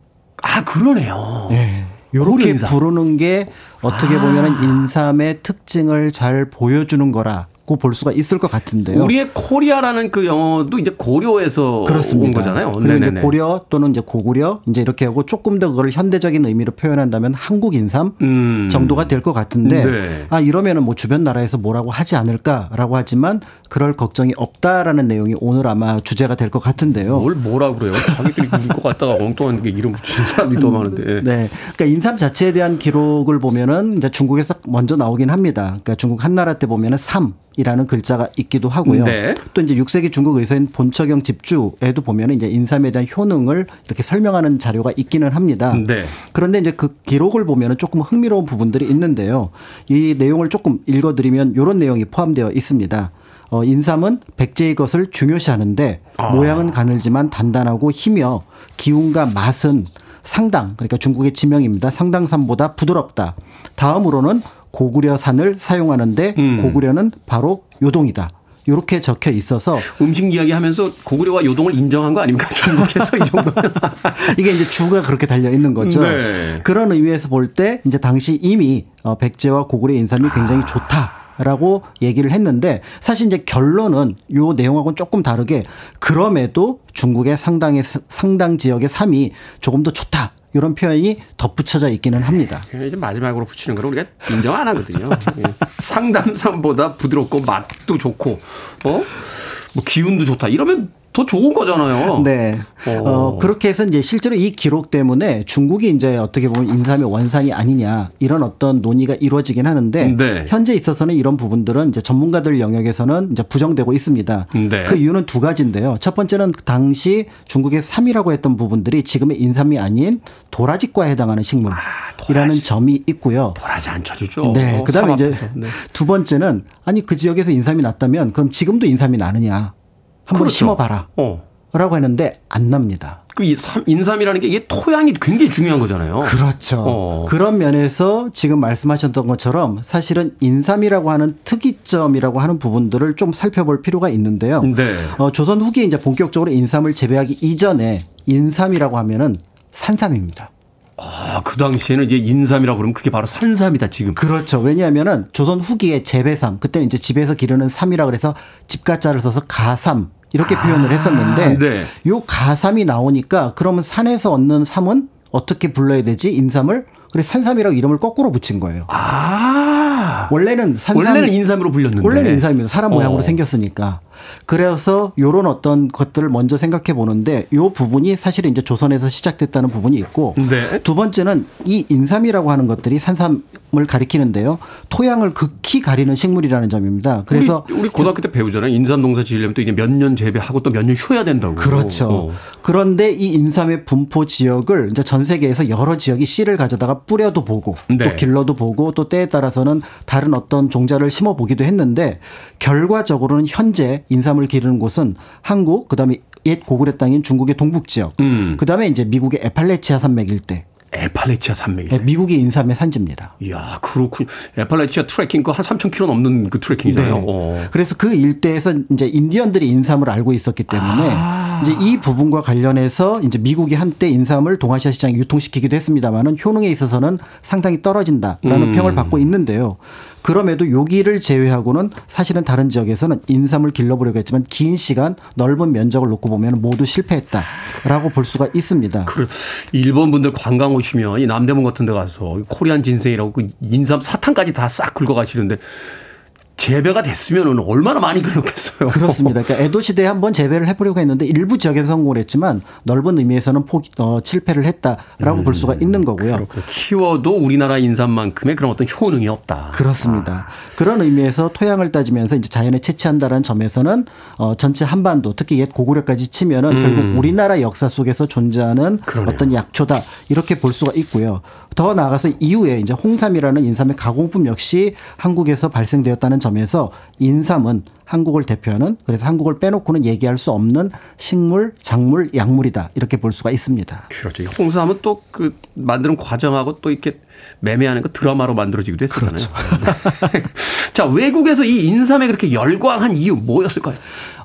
아 그러네요. 네. 요렇게. 부르는 게 어떻게 아. 보면은 인삼의 특징을 잘 보여주는 거라고 볼 수가 있을 것 같은데요. 우리의 코리아라는 그 영어도 이제 고려에서 그렇습니다. 온 거잖아요. 그리고 이제. 고려 또는 이제 고구려 이제 이렇게 하고 조금 더 그걸 현대적인 의미로 표현한다면 한국 인삼 음. 정도가 될 것 같은데 네. 아 이러면은 뭐 주변 나라에서 뭐라고 하지 않을까라고 하지만 그럴 걱정이 없다라는 내용이 오늘 아마 주제가 될 것 같은데요. 뭘 뭐라 그래요? 자기들이 묻고 갔다가 엉뚱한 게 이름 붙이는 사람들이 더 많은데. 네. 그러니까 인삼 자체에 대한 기록을 보면은 이제 중국에서 먼저 나오긴 합니다. 그러니까 중국 한나라 때 보면은 삼 이라는 글자가 있기도 하고요. 네. 또 이제 6세기 중국 의사인 본처경 집주에도 보면은 이제 인삼에 대한 효능을 이렇게 설명하는 자료가 있기는 합니다. 네. 그런데 이제 그 기록을 보면은 조금 흥미로운 부분들이 있는데요. 이 내용을 조금 읽어드리면 이런 내용이 포함되어 있습니다. 어, 인삼은 백제의 것을 중요시하는데 모양은 가늘지만 단단하고 희며 기운과 맛은 상당 그러니까 중국의 지명입니다. 상당산보다 부드럽다. 다음으로는 고구려산을 사용하는데 음. 고구려는 바로 요동이다. 이렇게 적혀 있어서 음식 이야기 하면서 고구려와 요동을 인정한 거 아닙니까? <laughs> 중국에서 이 정도면. <laughs> 이게 이제 주가 그렇게 달려 있는 거죠. 네. 그런 의미에서 볼 때 이제 당시 이미 어, 백제와 고구려 인삼이 굉장히 좋다. 라고 얘기를 했는데 사실 이제 결론은 요 내용하고는 조금 다르게 그럼에도 중국의 상당의 상당 지역의 삶이 조금 더 좋다. 이런 표현이 덧붙여져 있기는 합니다. 이제 마지막으로 붙이는 거를 우리가 인정 안 하거든요. 예. 상담삼보다 부드럽고 맛도 좋고, 어? 뭐 기운도 좋다. 이러면 더 좋은 거잖아요. 네. 어. 어, 그렇게 해서 이제 실제로 이 기록 때문에 중국이 이제 어떻게 보면 인삼의 원산이 아니냐 이런 어떤 논의가 이루어지긴 하는데 네. 현재 있어서는 이런 부분들은 이제 전문가들 영역에서는 이제 부정되고 있습니다. 네. 그 이유는 두 가지인데요. 첫 번째는 당시 중국의 삼이라고 했던 부분들이 지금의 인삼이 아닌 도라지과에 해당하는 식물이라는 점이 있고요. 도라지 안 쳐주죠. 네. 그다음에 이제. 네. 두 번째는 아니 그 지역에서 인삼이 났다면 그럼 지금도 인삼이 나느냐 한번 그렇죠. 심어봐라. 어. 라고 했는데 안 납니다. 그 인삼이라는 게 이게 토양이 굉장히 중요한 거잖아요. 그렇죠. 어. 그런 면에서 지금 말씀하셨던 것처럼 사실은 인삼이라고 하는 특이점이라고 하는 부분들을 좀 살펴볼 필요가 있는데요. 네. 어, 조선 후기에 이제 본격적으로 인삼을 재배하기 이전에 인삼이라고 하면은 산삼입니다. 아, 그 당시에는 이제 인삼이라고 그러면 그게 바로 산삼이다, 지금. 그렇죠. 왜냐하면은 조선 후기에 재배삼, 그때는 이제 집에서 기르는 삼이라 그래서 집가자를 써서 가삼 이렇게 표현을 했었는데 네. 요 가삼이 나오니까 그러면 산에서 얻는 삼은 어떻게 불러야 되지? 인삼을 그래 산삼이라고 이름을 거꾸로 붙인 거예요. 아. 원래는 산삼 원래는 인삼으로 불렸는데. 원래는 인삼입니다. 사람 모양으로 어. 생겼으니까. 그래서 요런 어떤 것들을 먼저 생각해 보는데 요 부분이 사실은 이제 조선에서 시작됐다는 부분이 있고 네. 두 번째는 이 인삼이라고 하는 것들이 산삼 을 가리키는데요. 토양을 극히 가리는 식물이라는 점입니다. 그래서 우리, 우리 고등학교 때 배우잖아요. 인삼 농사 지으려면 또 이제 몇년 재배하고 또 몇 년 쉬어야 된다고. 그렇죠. 어. 그런데 이 인삼의 분포 지역을 이제 전 세계에서 여러 지역이 씨를 가져다가 뿌려도 보고 네. 또 길러도 보고 또 때에 따라서는 다른 어떤 종자를 심어 보기도 했는데 결과적으로는 현재 인삼을 기르는 곳은 한국 그다음에 옛 고구려 땅인 중국의 동북 지역 음. 그다음에 이제 미국의 에팔레치아 산맥 일대 에팔레치아 산맥이. 네, 미국이 인삼의 산지입니다. 이야, 그렇군. 에팔레치아 트레킹 거한 3,000km 넘는 그 트레킹이잖아요. 어. 그래서 그 일대에서 이제 인디언들이 인삼을 알고 있었기 때문에 아. 이제 이 부분과 관련해서 이제 미국이 한때 인삼을 동아시아 시장에 유통시키기도 했습니다만은 효능에 있어서는 상당히 떨어진다라는 음. 평을 받고 있는데요. 그럼에도 여기를 제외하고는 사실은 다른 지역에서는 인삼을 길러보려고 했지만 긴 시간 넓은 면적을 놓고 보면 모두 실패했다라고 볼 수가 있습니다. 그 일본 분들 관광 오시면 이 남대문 같은 데 가서 코리안 진생이라고 그 인삼 사탕까지 다 싹 긁어 가시는데 재배가 됐으면은 얼마나 많이 긁었겠어요. 그렇습니다. 그러니까 에도 시대에 한번 재배를 해보려고 했는데 일부 지역에서 성공을 했지만 넓은 의미에서는 포기, 어, 실패를 했다라고 볼 수가 있는 거고요. 그렇군요. 키워도 우리나라 인삼만큼의 그런 어떤 효능이 없다. 그렇습니다. 그런 의미에서 토양을 따지면서 이제 자연에 채취한다는 점에서는 어 전체 한반도 특히 옛 고구려까지 치면은 결국 우리나라 역사 속에서 존재하는 음. 그러네요. 어떤 약초다 이렇게 볼 수가 있고요. 더 나아가서 이후에 이제 홍삼이라는 인삼의 가공품 역시 한국에서 발생되었다는 점에서 인삼은 한국을 대표하는 그래서 한국을 빼놓고는 얘기할 수 없는 식물, 작물, 약물이다 이렇게 볼 수가 있습니다. 그렇죠. 이 홍삼은 또 그 만드는 과정하고 또 이렇게 매매하는 거 드라마로 만들어지기도 했었잖아요. 네. <laughs> 자, 외국에서 이 인삼에 그렇게 열광한 이유 뭐였을까요?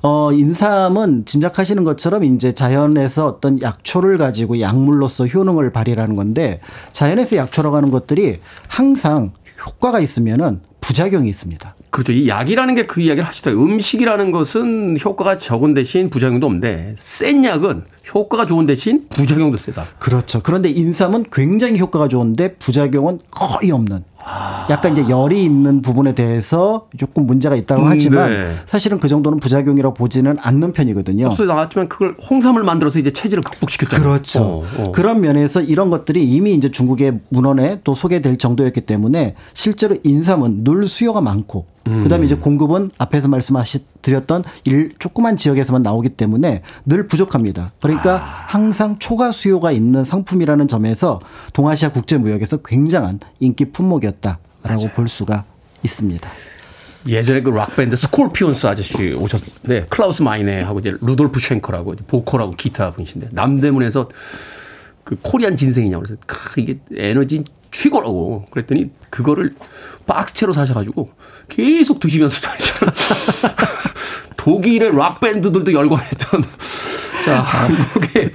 어, 인삼은 짐작하시는 것처럼 이제 자연에서 어떤 약초를 가지고 약물로서 효능을 발휘하는 건데 자연에서 약초라고 하는 것들이 항상 효과가 있으면은 부작용이 있습니다. 그렇죠. 이 약이라는 게 그 이야기를 하시더라고요. 음식이라는 것은 효과가 적은 대신 부작용도 없는데 센 약은 효과가 좋은 대신 부작용도 세다. 그렇죠. 그런데 인삼은 굉장히 효과가 좋은데 부작용은 거의 없는. 약간 이제 열이 있는 부분에 대해서 조금 문제가 있다고 음, 하지만 네. 사실은 그 정도는 부작용이라고 보지는 않는 편이거든요. 앞서 나왔지만 그걸 홍삼을 만들어서 이제 체질을 극복시켰잖아요. 그렇죠. 어, 어. 그런 면에서 이런 것들이 이미 이제 중국의 문헌에 또 소개될 정도였기 때문에 실제로 인삼은 늘 수요가 많고 음. 그다음에 이제 공급은 앞에서 말씀하시 드렸던 일 조그만 지역에서만 나오기 때문에 늘 부족합니다. 그러니까 아. 항상 초과 수요가 있는 상품이라는 점에서 동아시아 국제 무역에서 굉장한 인기 품목이었다라고 볼 수가 있습니다. 예전에 그 락밴드 스콜피온스 아저씨 오셨는데 클라우스 마이네하고 이제 루돌프 쉔커라고 보컬하고 기타 분이신데 남대문에서 그 Korean ginseng이냐고 그래서 크, 이게 에너지 최고라고 그랬더니 그거를 박스채로 사셔가지고 계속 드시면서 다니잖아. <laughs> 독일의 락 밴드들도 열광했던 자 한국의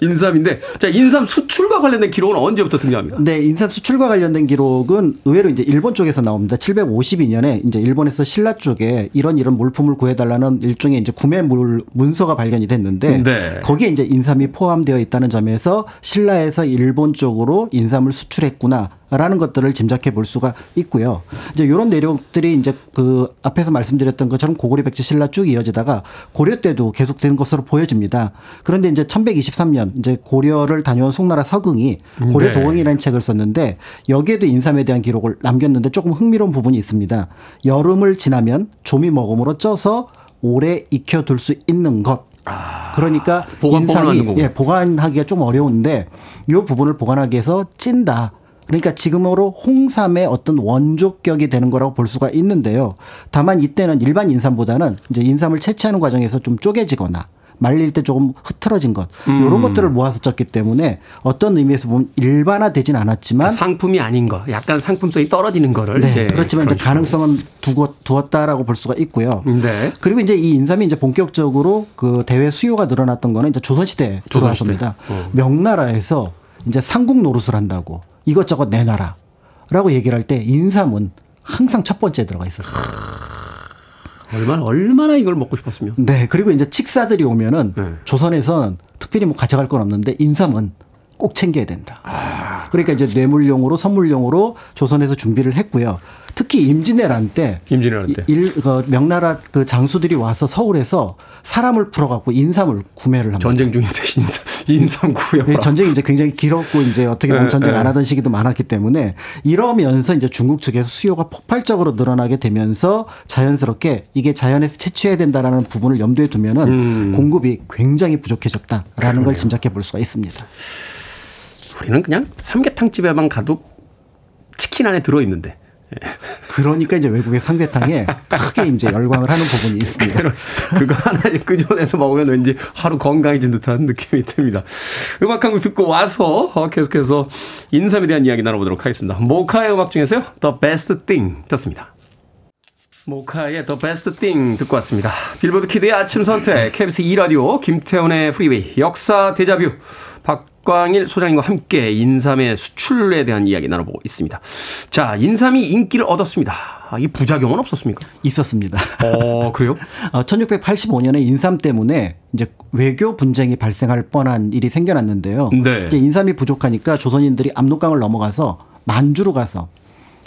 인삼인데 자 인삼 수출과 관련된 기록은 언제부터 등장합니까? 네, 인삼 수출과 관련된 기록은 의외로 이제 일본 쪽에서 나옵니다. 752년에 이제 일본에서 신라 쪽에 이런 이런 물품을 구해달라는 일종의 이제 구매 물 문서가 발견이 됐는데 네. 거기에 이제 인삼이 포함되어 있다는 점에서 신라에서 일본 쪽으로 인삼을 수출했구나. 라는 것들을 짐작해 볼 수가 있고요. 이제 이런 내용들이 이제 그 앞에서 말씀드렸던 것처럼 고구려 백제 신라 쭉 이어지다가 고려 때도 계속된 것으로 보여집니다. 그런데 이제 1123년 이제 고려를 다녀온 송나라 서긍이 고려 네. 도흥이라는 책을 썼는데 여기에도 인삼에 대한 기록을 남겼는데 조금 흥미로운 부분이 있습니다. 여름을 지나면 조미 먹음으로 쪄서 오래 익혀둘 수 있는 것. 그러니까 만든 인삼이 거군요. 예, 보관하기가 좀 어려운데 이 부분을 보관하기 위해서 찐다. 그러니까 지금으로 홍삼의 어떤 원조격이 되는 거라고 볼 수가 있는데요. 다만 이때는 일반 인삼보다는 이제 인삼을 채취하는 과정에서 좀 쪼개지거나 말릴 때 조금 흐트러진 것 음. 이런 것들을 모아서 쪘기 때문에 어떤 의미에서 보면 일반화되진 않았지만 상품이 아닌 거, 약간 상품성이 떨어지는 거를 네, 이제 그렇지만 이제. 가능성은 두고 두었다라고 볼 수가 있고요. 네. 그리고 이제 이 인삼이 이제 본격적으로 그 대외 수요가 늘어났던 거는 이제 조선시대에 조선시대. 들어왔습니다. 어. 명나라에서 이제 삼국 노릇을 한다고 이것저것 내놔라 라고 얘기를 할 때 인삼은 항상 첫 번째에 들어가 있었어요. 얼마나 얼마나 이걸 먹고 싶었으면. 네, 그리고 이제 칙사들이 오면은 네. 조선에서는 특별히 뭐 가져갈 건 없는데 인삼은 꼭 챙겨야 된다. 아. 그러니까 이제 뇌물용으로 선물용으로 조선에서 준비를 했고요. 특히 임진왜란 때 임진왜란 때. 일, 그 명나라 그 장수들이 와서 서울에서 사람을 풀어갖고 인삼을 구매를 합니다. 전쟁 중인데 <laughs> 인삼, 인삼 구해라. 예, 전쟁이 이제 굉장히 길었고 이제 어떻게 보면 네, 전쟁 네. 안 하던 시기도 많았기 때문에 이러면서 이제 중국 측에서 수요가 폭발적으로 늘어나게 되면서 자연스럽게 이게 자연에서 채취해야 된다라는 부분을 염두에 두면은 음. 공급이 굉장히 부족해졌다라는 걸 짐작해 볼 수가 있습니다. 우리는 그냥 삼계탕 집에만 가도 치킨 안에 들어 있는데. 그러니까 이제 외국의 삼계탕에 크게 이제 열광을 하는 부분이 있습니다. 그거 하나 끄집어내서 먹으면 왠지 하루 건강해진 듯한 느낌이 듭니다. 음악 한 곡 듣고 와서 어, 계속해서 인삼에 대한 이야기 나눠보도록 하겠습니다. 모카의 음악 중에서요. The Best Thing 듣습니다. 모카의 The Best Thing 듣고 왔습니다. 빌보드 키드의 아침 선택, KBS 2라디오, 김태훈의 프리웨이, 역사 데자뷰, 박 광일 소장님과 함께 인삼의 수출에 대한 이야기 나눠보고 있습니다. 자, 인삼이 인기를 얻었습니다. 아, 이 부작용은 없었습니까? 있었습니다. 어, 그래요? <laughs> 어, 1685년에 인삼 때문에 이제 외교 분쟁이 발생할 뻔한 일이 생겨났는데요. 네. 이제 인삼이 부족하니까 조선인들이 압록강을 넘어가서 만주로 가서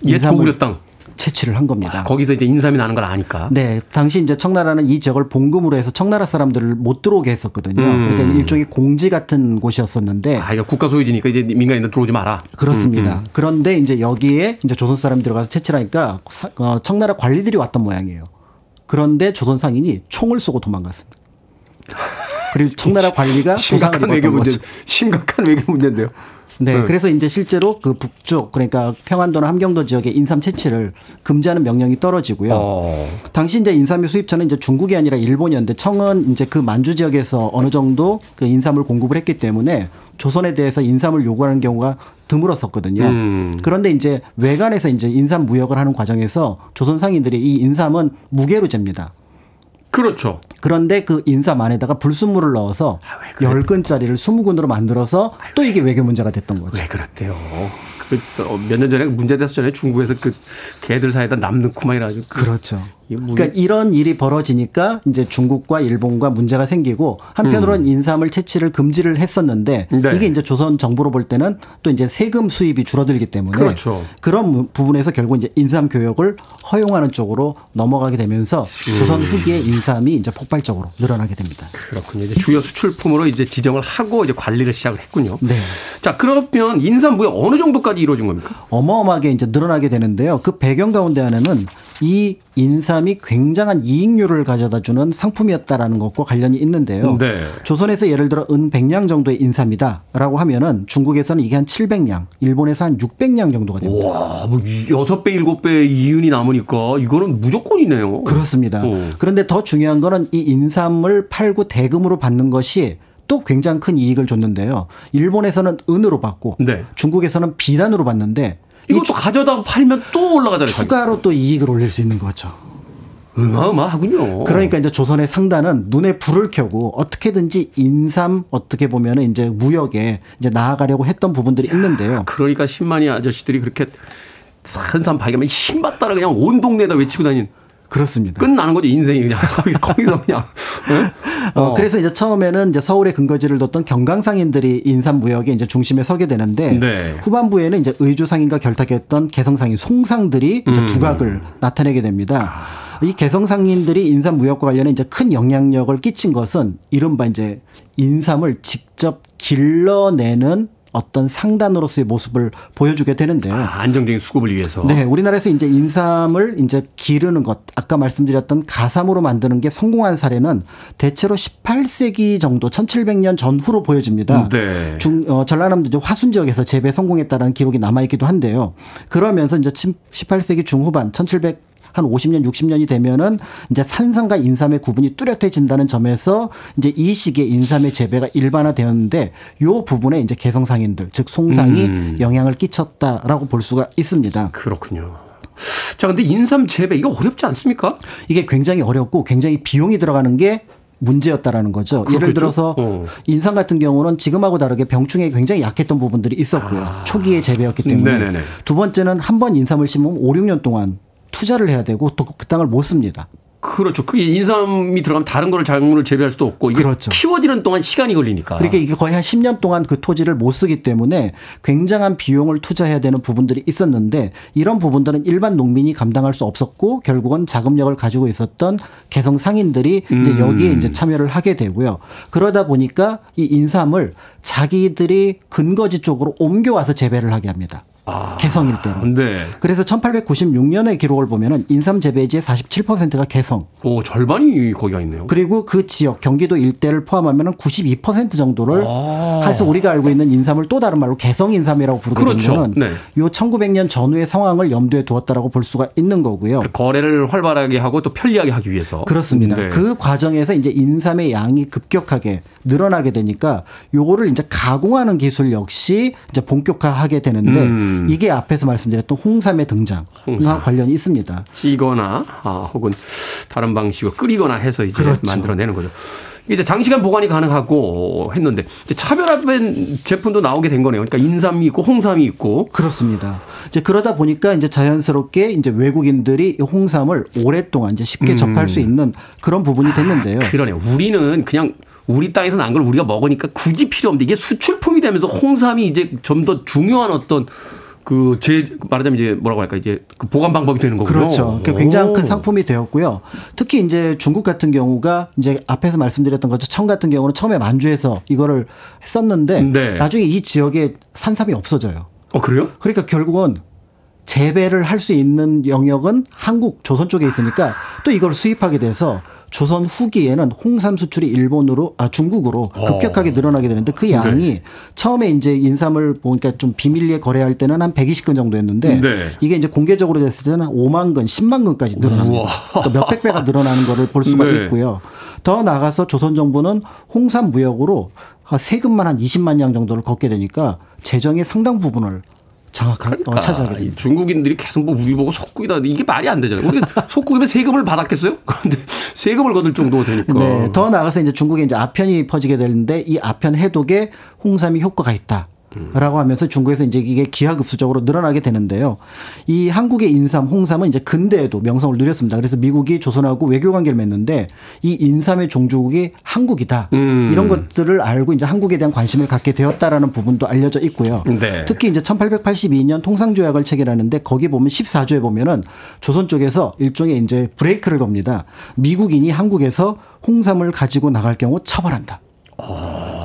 옛 고구려 땅. 채취를 한 겁니다. 거기서 이제 인삼이 나는 걸 아니까. 네, 당시 이제 청나라는 이 지역을 봉금으로 해서 청나라 사람들을 못 들어오게 했었거든요. 음. 그러니까 일종의 공지 같은 곳이었었는데 아, 이거 국가 소유지니까 이제 민간인들 들어오지 마라. 그렇습니다. 음, 그런데 이제 여기에 이제 조선 사람이 들어가서 채취를 하니까 사- 어, 청나라 관리들이 왔던 모양이에요. 그런데 조선 상인이 총을 쏘고 도망갔습니다. 그리고 청나라 관리가 <laughs> 심각한 외교 문제. 심각한 외교 문제인데요. 네, 네. 그래서 이제 실제로 그 북쪽 그러니까 평안도나 함경도 지역의 인삼 채취를 금지하는 명령이 떨어지고요. 어. 당시 이제 인삼의 수입처는 이제 중국이 아니라 일본이었는데 청은 이제 그 만주 지역에서 어느 정도 그 인삼을 공급을 했기 때문에 조선에 대해서 인삼을 요구하는 경우가 드물었었거든요. 음. 그런데 이제 외관에서 이제 인삼 무역을 하는 과정에서 조선 상인들이 이 인삼은 무게로 잽니다. 그렇죠. 그런데 그 인삼 안에다가 불순물을 넣어서 아, 왜 그래? 열 근짜리를 스무 근으로 만들어서 또 이게 외교 문제가 됐던 거죠. 왜 그랬대요? 그 몇 년 전에 문제됐었잖아요. 중국에서 그 개들 사이에다 남 넣고 막 이래가지고. 그- 그렇죠. 그러니까 이런 일이 벌어지니까 이제 중국과 일본과 문제가 생기고 한편으로는 인삼을 채취를 금지를 했었는데 음. 네. 이게 이제 조선 정부로 볼 때는 또 이제 세금 수입이 줄어들기 때문에 그렇죠. 런 무- 부분에서 결국 이제 인삼 교역을 허용하는 쪽으로 넘어가게 되면서 음. 조선 후기에 인삼이 이제 폭발적으로 늘어나게 됩니다. 그렇군요. 이제 주요 수출품으로 이제 지정을 하고 이제 관리를 시작을 했군요. 네. 자, 그러면 인삼 무역 어느 정도까지 이루어진 겁니까? 어마어마하게 이제 늘어나게 되는데요. 그 배경 가운데 하나는 이 인삼이 굉장한 이익률을 가져다 주는 상품이었다라는 것과 관련이 있는데요. 네. 조선에서 예를 들어 은 100냥 정도의 인삼이다라고 하면은 중국에서는 이게 한 700냥, 일본에서 한 600냥 정도가 됩니다. 와, 뭐 여섯 배 일곱 배 이윤이 남으니까 이거는 무조건이네요. 그렇습니다. 어. 그런데 더 중요한 거는 이 인삼을 팔고 대금으로 받는 것이 또 굉장히 큰 이익을 줬는데요. 일본에서는 은으로 받고 네. 중국에서는 비단으로 받는데 이 이것도 가져다 팔면 또 올라가잖아요. 추가로 또 이익을 올릴 수 있는 거죠. 어마어마하군요. 그러니까 이제 조선의 상단은 눈에 불을 켜고 어떻게든지 인삼 어떻게 보면은 이제 무역에 이제 나아가려고 했던 부분들이 있는데요. 그러니까 신만이 아저씨들이 그렇게 산산 발견하면 힘받다라 그냥 온 동네에다 외치고 다닌 그렇습니다. 끝나는 거죠 인생이 <laughs> 그냥 거기서 그냥 예? 어, 그래서 이제 처음에는 이제 서울에 근거지를 뒀던 경강상인들이 인삼 무역의 이제 중심에 서게 되는데 네. 후반부에는 이제 의주상인과 결탁했던 개성상인 송상들이 음. 이제 두각을 나타내게 됩니다. 이 개성상인들이 인삼 무역과 관련해 이제 큰 영향력을 끼친 것은 이른바 이제 인삼을 직접 길러내는 어떤 상단으로서의 모습을 보여주게 되는데요. 아, 안정적인 수급을 위해서 네, 우리나라에서 이제 인삼을 이제 기르는 것, 아까 말씀드렸던 가삼으로 만드는 게 성공한 사례는 대체로 18세기 정도, 1700년 전후로 보여집니다. 네. 중, 어, 전라남도 화순 지역에서 재배 성공했다는 기록이 남아 있기도 한데요. 그러면서 이제 18세기 중후반, 1700 한 50년, 60년이 되면은 이제 산삼과 인삼의 구분이 뚜렷해진다는 점에서 이제 이 시기에 인삼의 재배가 일반화되었는데 요 부분에 이제 개성상인들, 즉 송상이 음. 영향을 끼쳤다라고 볼 수가 있습니다. 그렇군요. 자, 근데 인삼 재배 이거 어렵지 않습니까? 이게 굉장히 어렵고 굉장히 비용이 들어가는 게 문제였다라는 거죠. 예를 그렇겠죠? 들어서 어. 인삼 같은 경우는 지금하고 다르게 병충해에 굉장히 약했던 부분들이 있었고요. 초기에 재배였기 때문에. 아. 네네네. 두 번째는 한 번 인삼을 심으면 5, 6년 동안 투자를 해야 되고 또 그 땅을 못 씁니다. 그렇죠. 그게 인삼이 들어가면 다른 거를 작물을 재배할 수도 없고 이게 그렇죠. 키워지는 동안 시간이 걸리니까. 그러니까 이게 거의 한 10년 동안 그 토지를 못 쓰기 때문에 굉장한 비용을 투자해야 되는 부분들이 있었는데 이런 부분들은 일반 농민이 감당할 수 없었고 결국은 자금력을 가지고 있었던 개성 상인들이 이제 음. 여기에 이제 참여를 하게 되고요. 그러다 보니까 이 인삼을 자기들이 근거지 쪽으로 옮겨와서 재배를 하게 합니다. 개성 일대로. 네. 그래서 1896년의 기록을 보면은 인삼 재배지의 47%가 개성. 오, 절반이 거기가 있네요. 그리고 그 지역 경기도 일대를 포함하면 92% 정도를 아. 해서 우리가 알고 있는 인삼을 또 다른 말로 개성 인삼이라고 부르게 그렇죠. 된 거는 네. 요 1900년 전후의 상황을 염두에 두었다라고 볼 수가 있는 거고요. 그 거래를 활발하게 하고 또 편리하게 하기 위해서. 그렇습니다. 네. 그 과정에서 이제 인삼의 양이 급격하게 늘어나게 되니까 요거를 이제 가공하는 기술 역시 이제 본격화하게 되는데 음. 이게 앞에서 말씀드렸던 홍삼의 등장과 홍삼. 관련이 있습니다. 찌거나 아, 혹은 다른 방식으로 끓이거나 해서 이제 그렇죠. 만들어내는 거죠. 이제 장시간 보관이 가능하고 했는데 차별화된 제품도 나오게 된 거네요. 그러니까 인삼이 있고 홍삼이 있고 그렇습니다. 이제 그러다 보니까 이제 자연스럽게 이제 외국인들이 이 홍삼을 오랫동안 이제 음. 쉽게 접할 수 있는 그런 부분이 됐는데요. 그러네요. 우리는 그냥 우리 땅에서 난걸 우리가 먹으니까 굳이 필요 없는데 이게 수출품이 되면서 홍삼이 이제 좀 더 중요한 어떤 그 제 말하자면 이제 뭐라고 할까 이제 그 보관 방법이 되는 거군요. 그렇죠. 그 굉장히 오. 큰 상품이 되었고요. 특히 이제 중국 같은 경우가 이제 앞에서 말씀드렸던 것처럼 청 같은 경우는 처음에 만주에서 이거를 했었는데 네. 나중에 이 지역에 산삼이 없어져요. 어 그래요? 그러니까 결국은 재배를 할 수 있는 영역은 한국 조선 쪽에 있으니까 또 이걸 수입하게 돼서 조선 후기에는 홍삼 수출이 일본으로 아 중국으로 어. 급격하게 늘어나게 되는데 그 양이 네. 처음에 이제 인삼을 보니까 좀 비밀리에 거래할 때는 한 120건 정도였는데 네. 이게 이제 공개적으로 됐을 때는 5만 건, 10만 건까지. 우와. 그러니까 몇백 배가 늘어나는 거를 볼 수가 네. 있고요. 더 나가서 조선 정부는 홍삼 무역으로 세금만 한 20만 양 정도를 걷게 되니까 재정의 상당 부분을 장악한 어, 아, 이 됩니다. 중국인들이 계속 뭐 우리 보고 속국이다. 이게 말이 안 되잖아요. 우리 속국이면 세금을 받았겠어요? <laughs> 그런데 세금을 거둘 정도가 되니까. 네, 더 나가서 이제 중국에 이제 아편이 퍼지게 되는데 이 아편 해독에 홍삼이 효과가 있다. 라고 하면서 중국에서 이제 이게 기하급수적으로 늘어나게 되는데요. 이 한국의 인삼, 홍삼은 이제 근대에도 명성을 누렸습니다. 그래서 미국이 조선하고 외교 관계를 맺는데 이 인삼의 종주국이 한국이다. 음. 이런 것들을 알고 이제 한국에 대한 관심을 갖게 되었다라는 부분도 알려져 있고요. 네. 특히 이제 1882년 통상조약을 체결하는데 거기 보면 14조에 보면은 조선 쪽에서 일종의 이제 브레이크를 겁니다. 미국인이 한국에서 홍삼을 가지고 나갈 경우 처벌한다.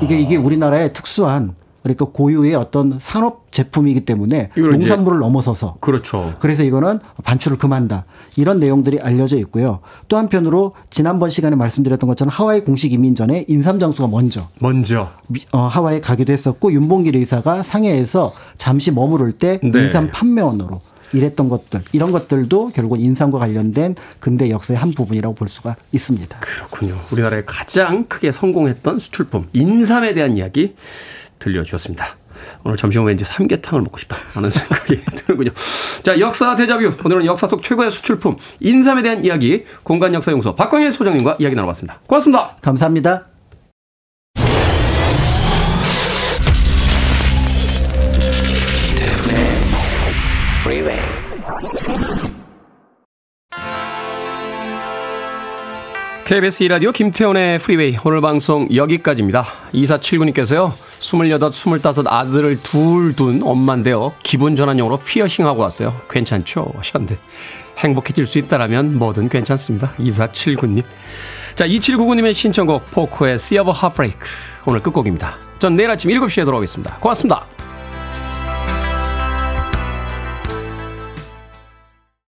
이게 이게 우리나라의 특수한 그러니까 고유의 어떤 산업 제품이기 때문에 농산물을 넘어서서 그렇죠. 그래서 이거는 반출을 금한다. 이런 내용들이 알려져 있고요. 또 한편으로 지난번 시간에 말씀드렸던 것처럼 하와이 공식 이민 전에 인삼 장수가 먼저 먼저. 미- 어, 하와이에 가기도 했었고 윤봉길 의사가 상해에서 잠시 머무를 때 네. 인삼 판매원으로 일했던 것들 이런 것들도 결국 인삼과 관련된 근대 역사의 한 부분이라고 볼 수가 있습니다. 그렇군요. 우리나라에 가장 크게 성공했던 수출품 인삼에 대한 이야기 들려주었습니다. 오늘 점심은 왠지 삼계탕을 먹고 싶다 하는 <laughs> 생각이 드는군요. 자, 역사 대자뷰. 오늘은 역사 속 최고의 수출품 인삼에 대한 이야기 공간 역사 용서 박광일 소장님과 이야기 나눠봤습니다. 고맙습니다. 감사합니다. KBS 이라디오 김태훈의 프리웨이 오늘 방송 여기까지입니다. 2479님께서요. 28, 25 아들을 둘 둔 엄마인데요. 기분 전환용으로 피어싱하고 왔어요. 괜찮죠? 하셨는데 행복해질 수 있다라면 뭐든 괜찮습니다. 2479님. 자, 2799님의 신청곡 포코의 Sea of Heartbreak 오늘 끝곡입니다. 전 내일 아침 7시에 돌아오겠습니다. 고맙습니다.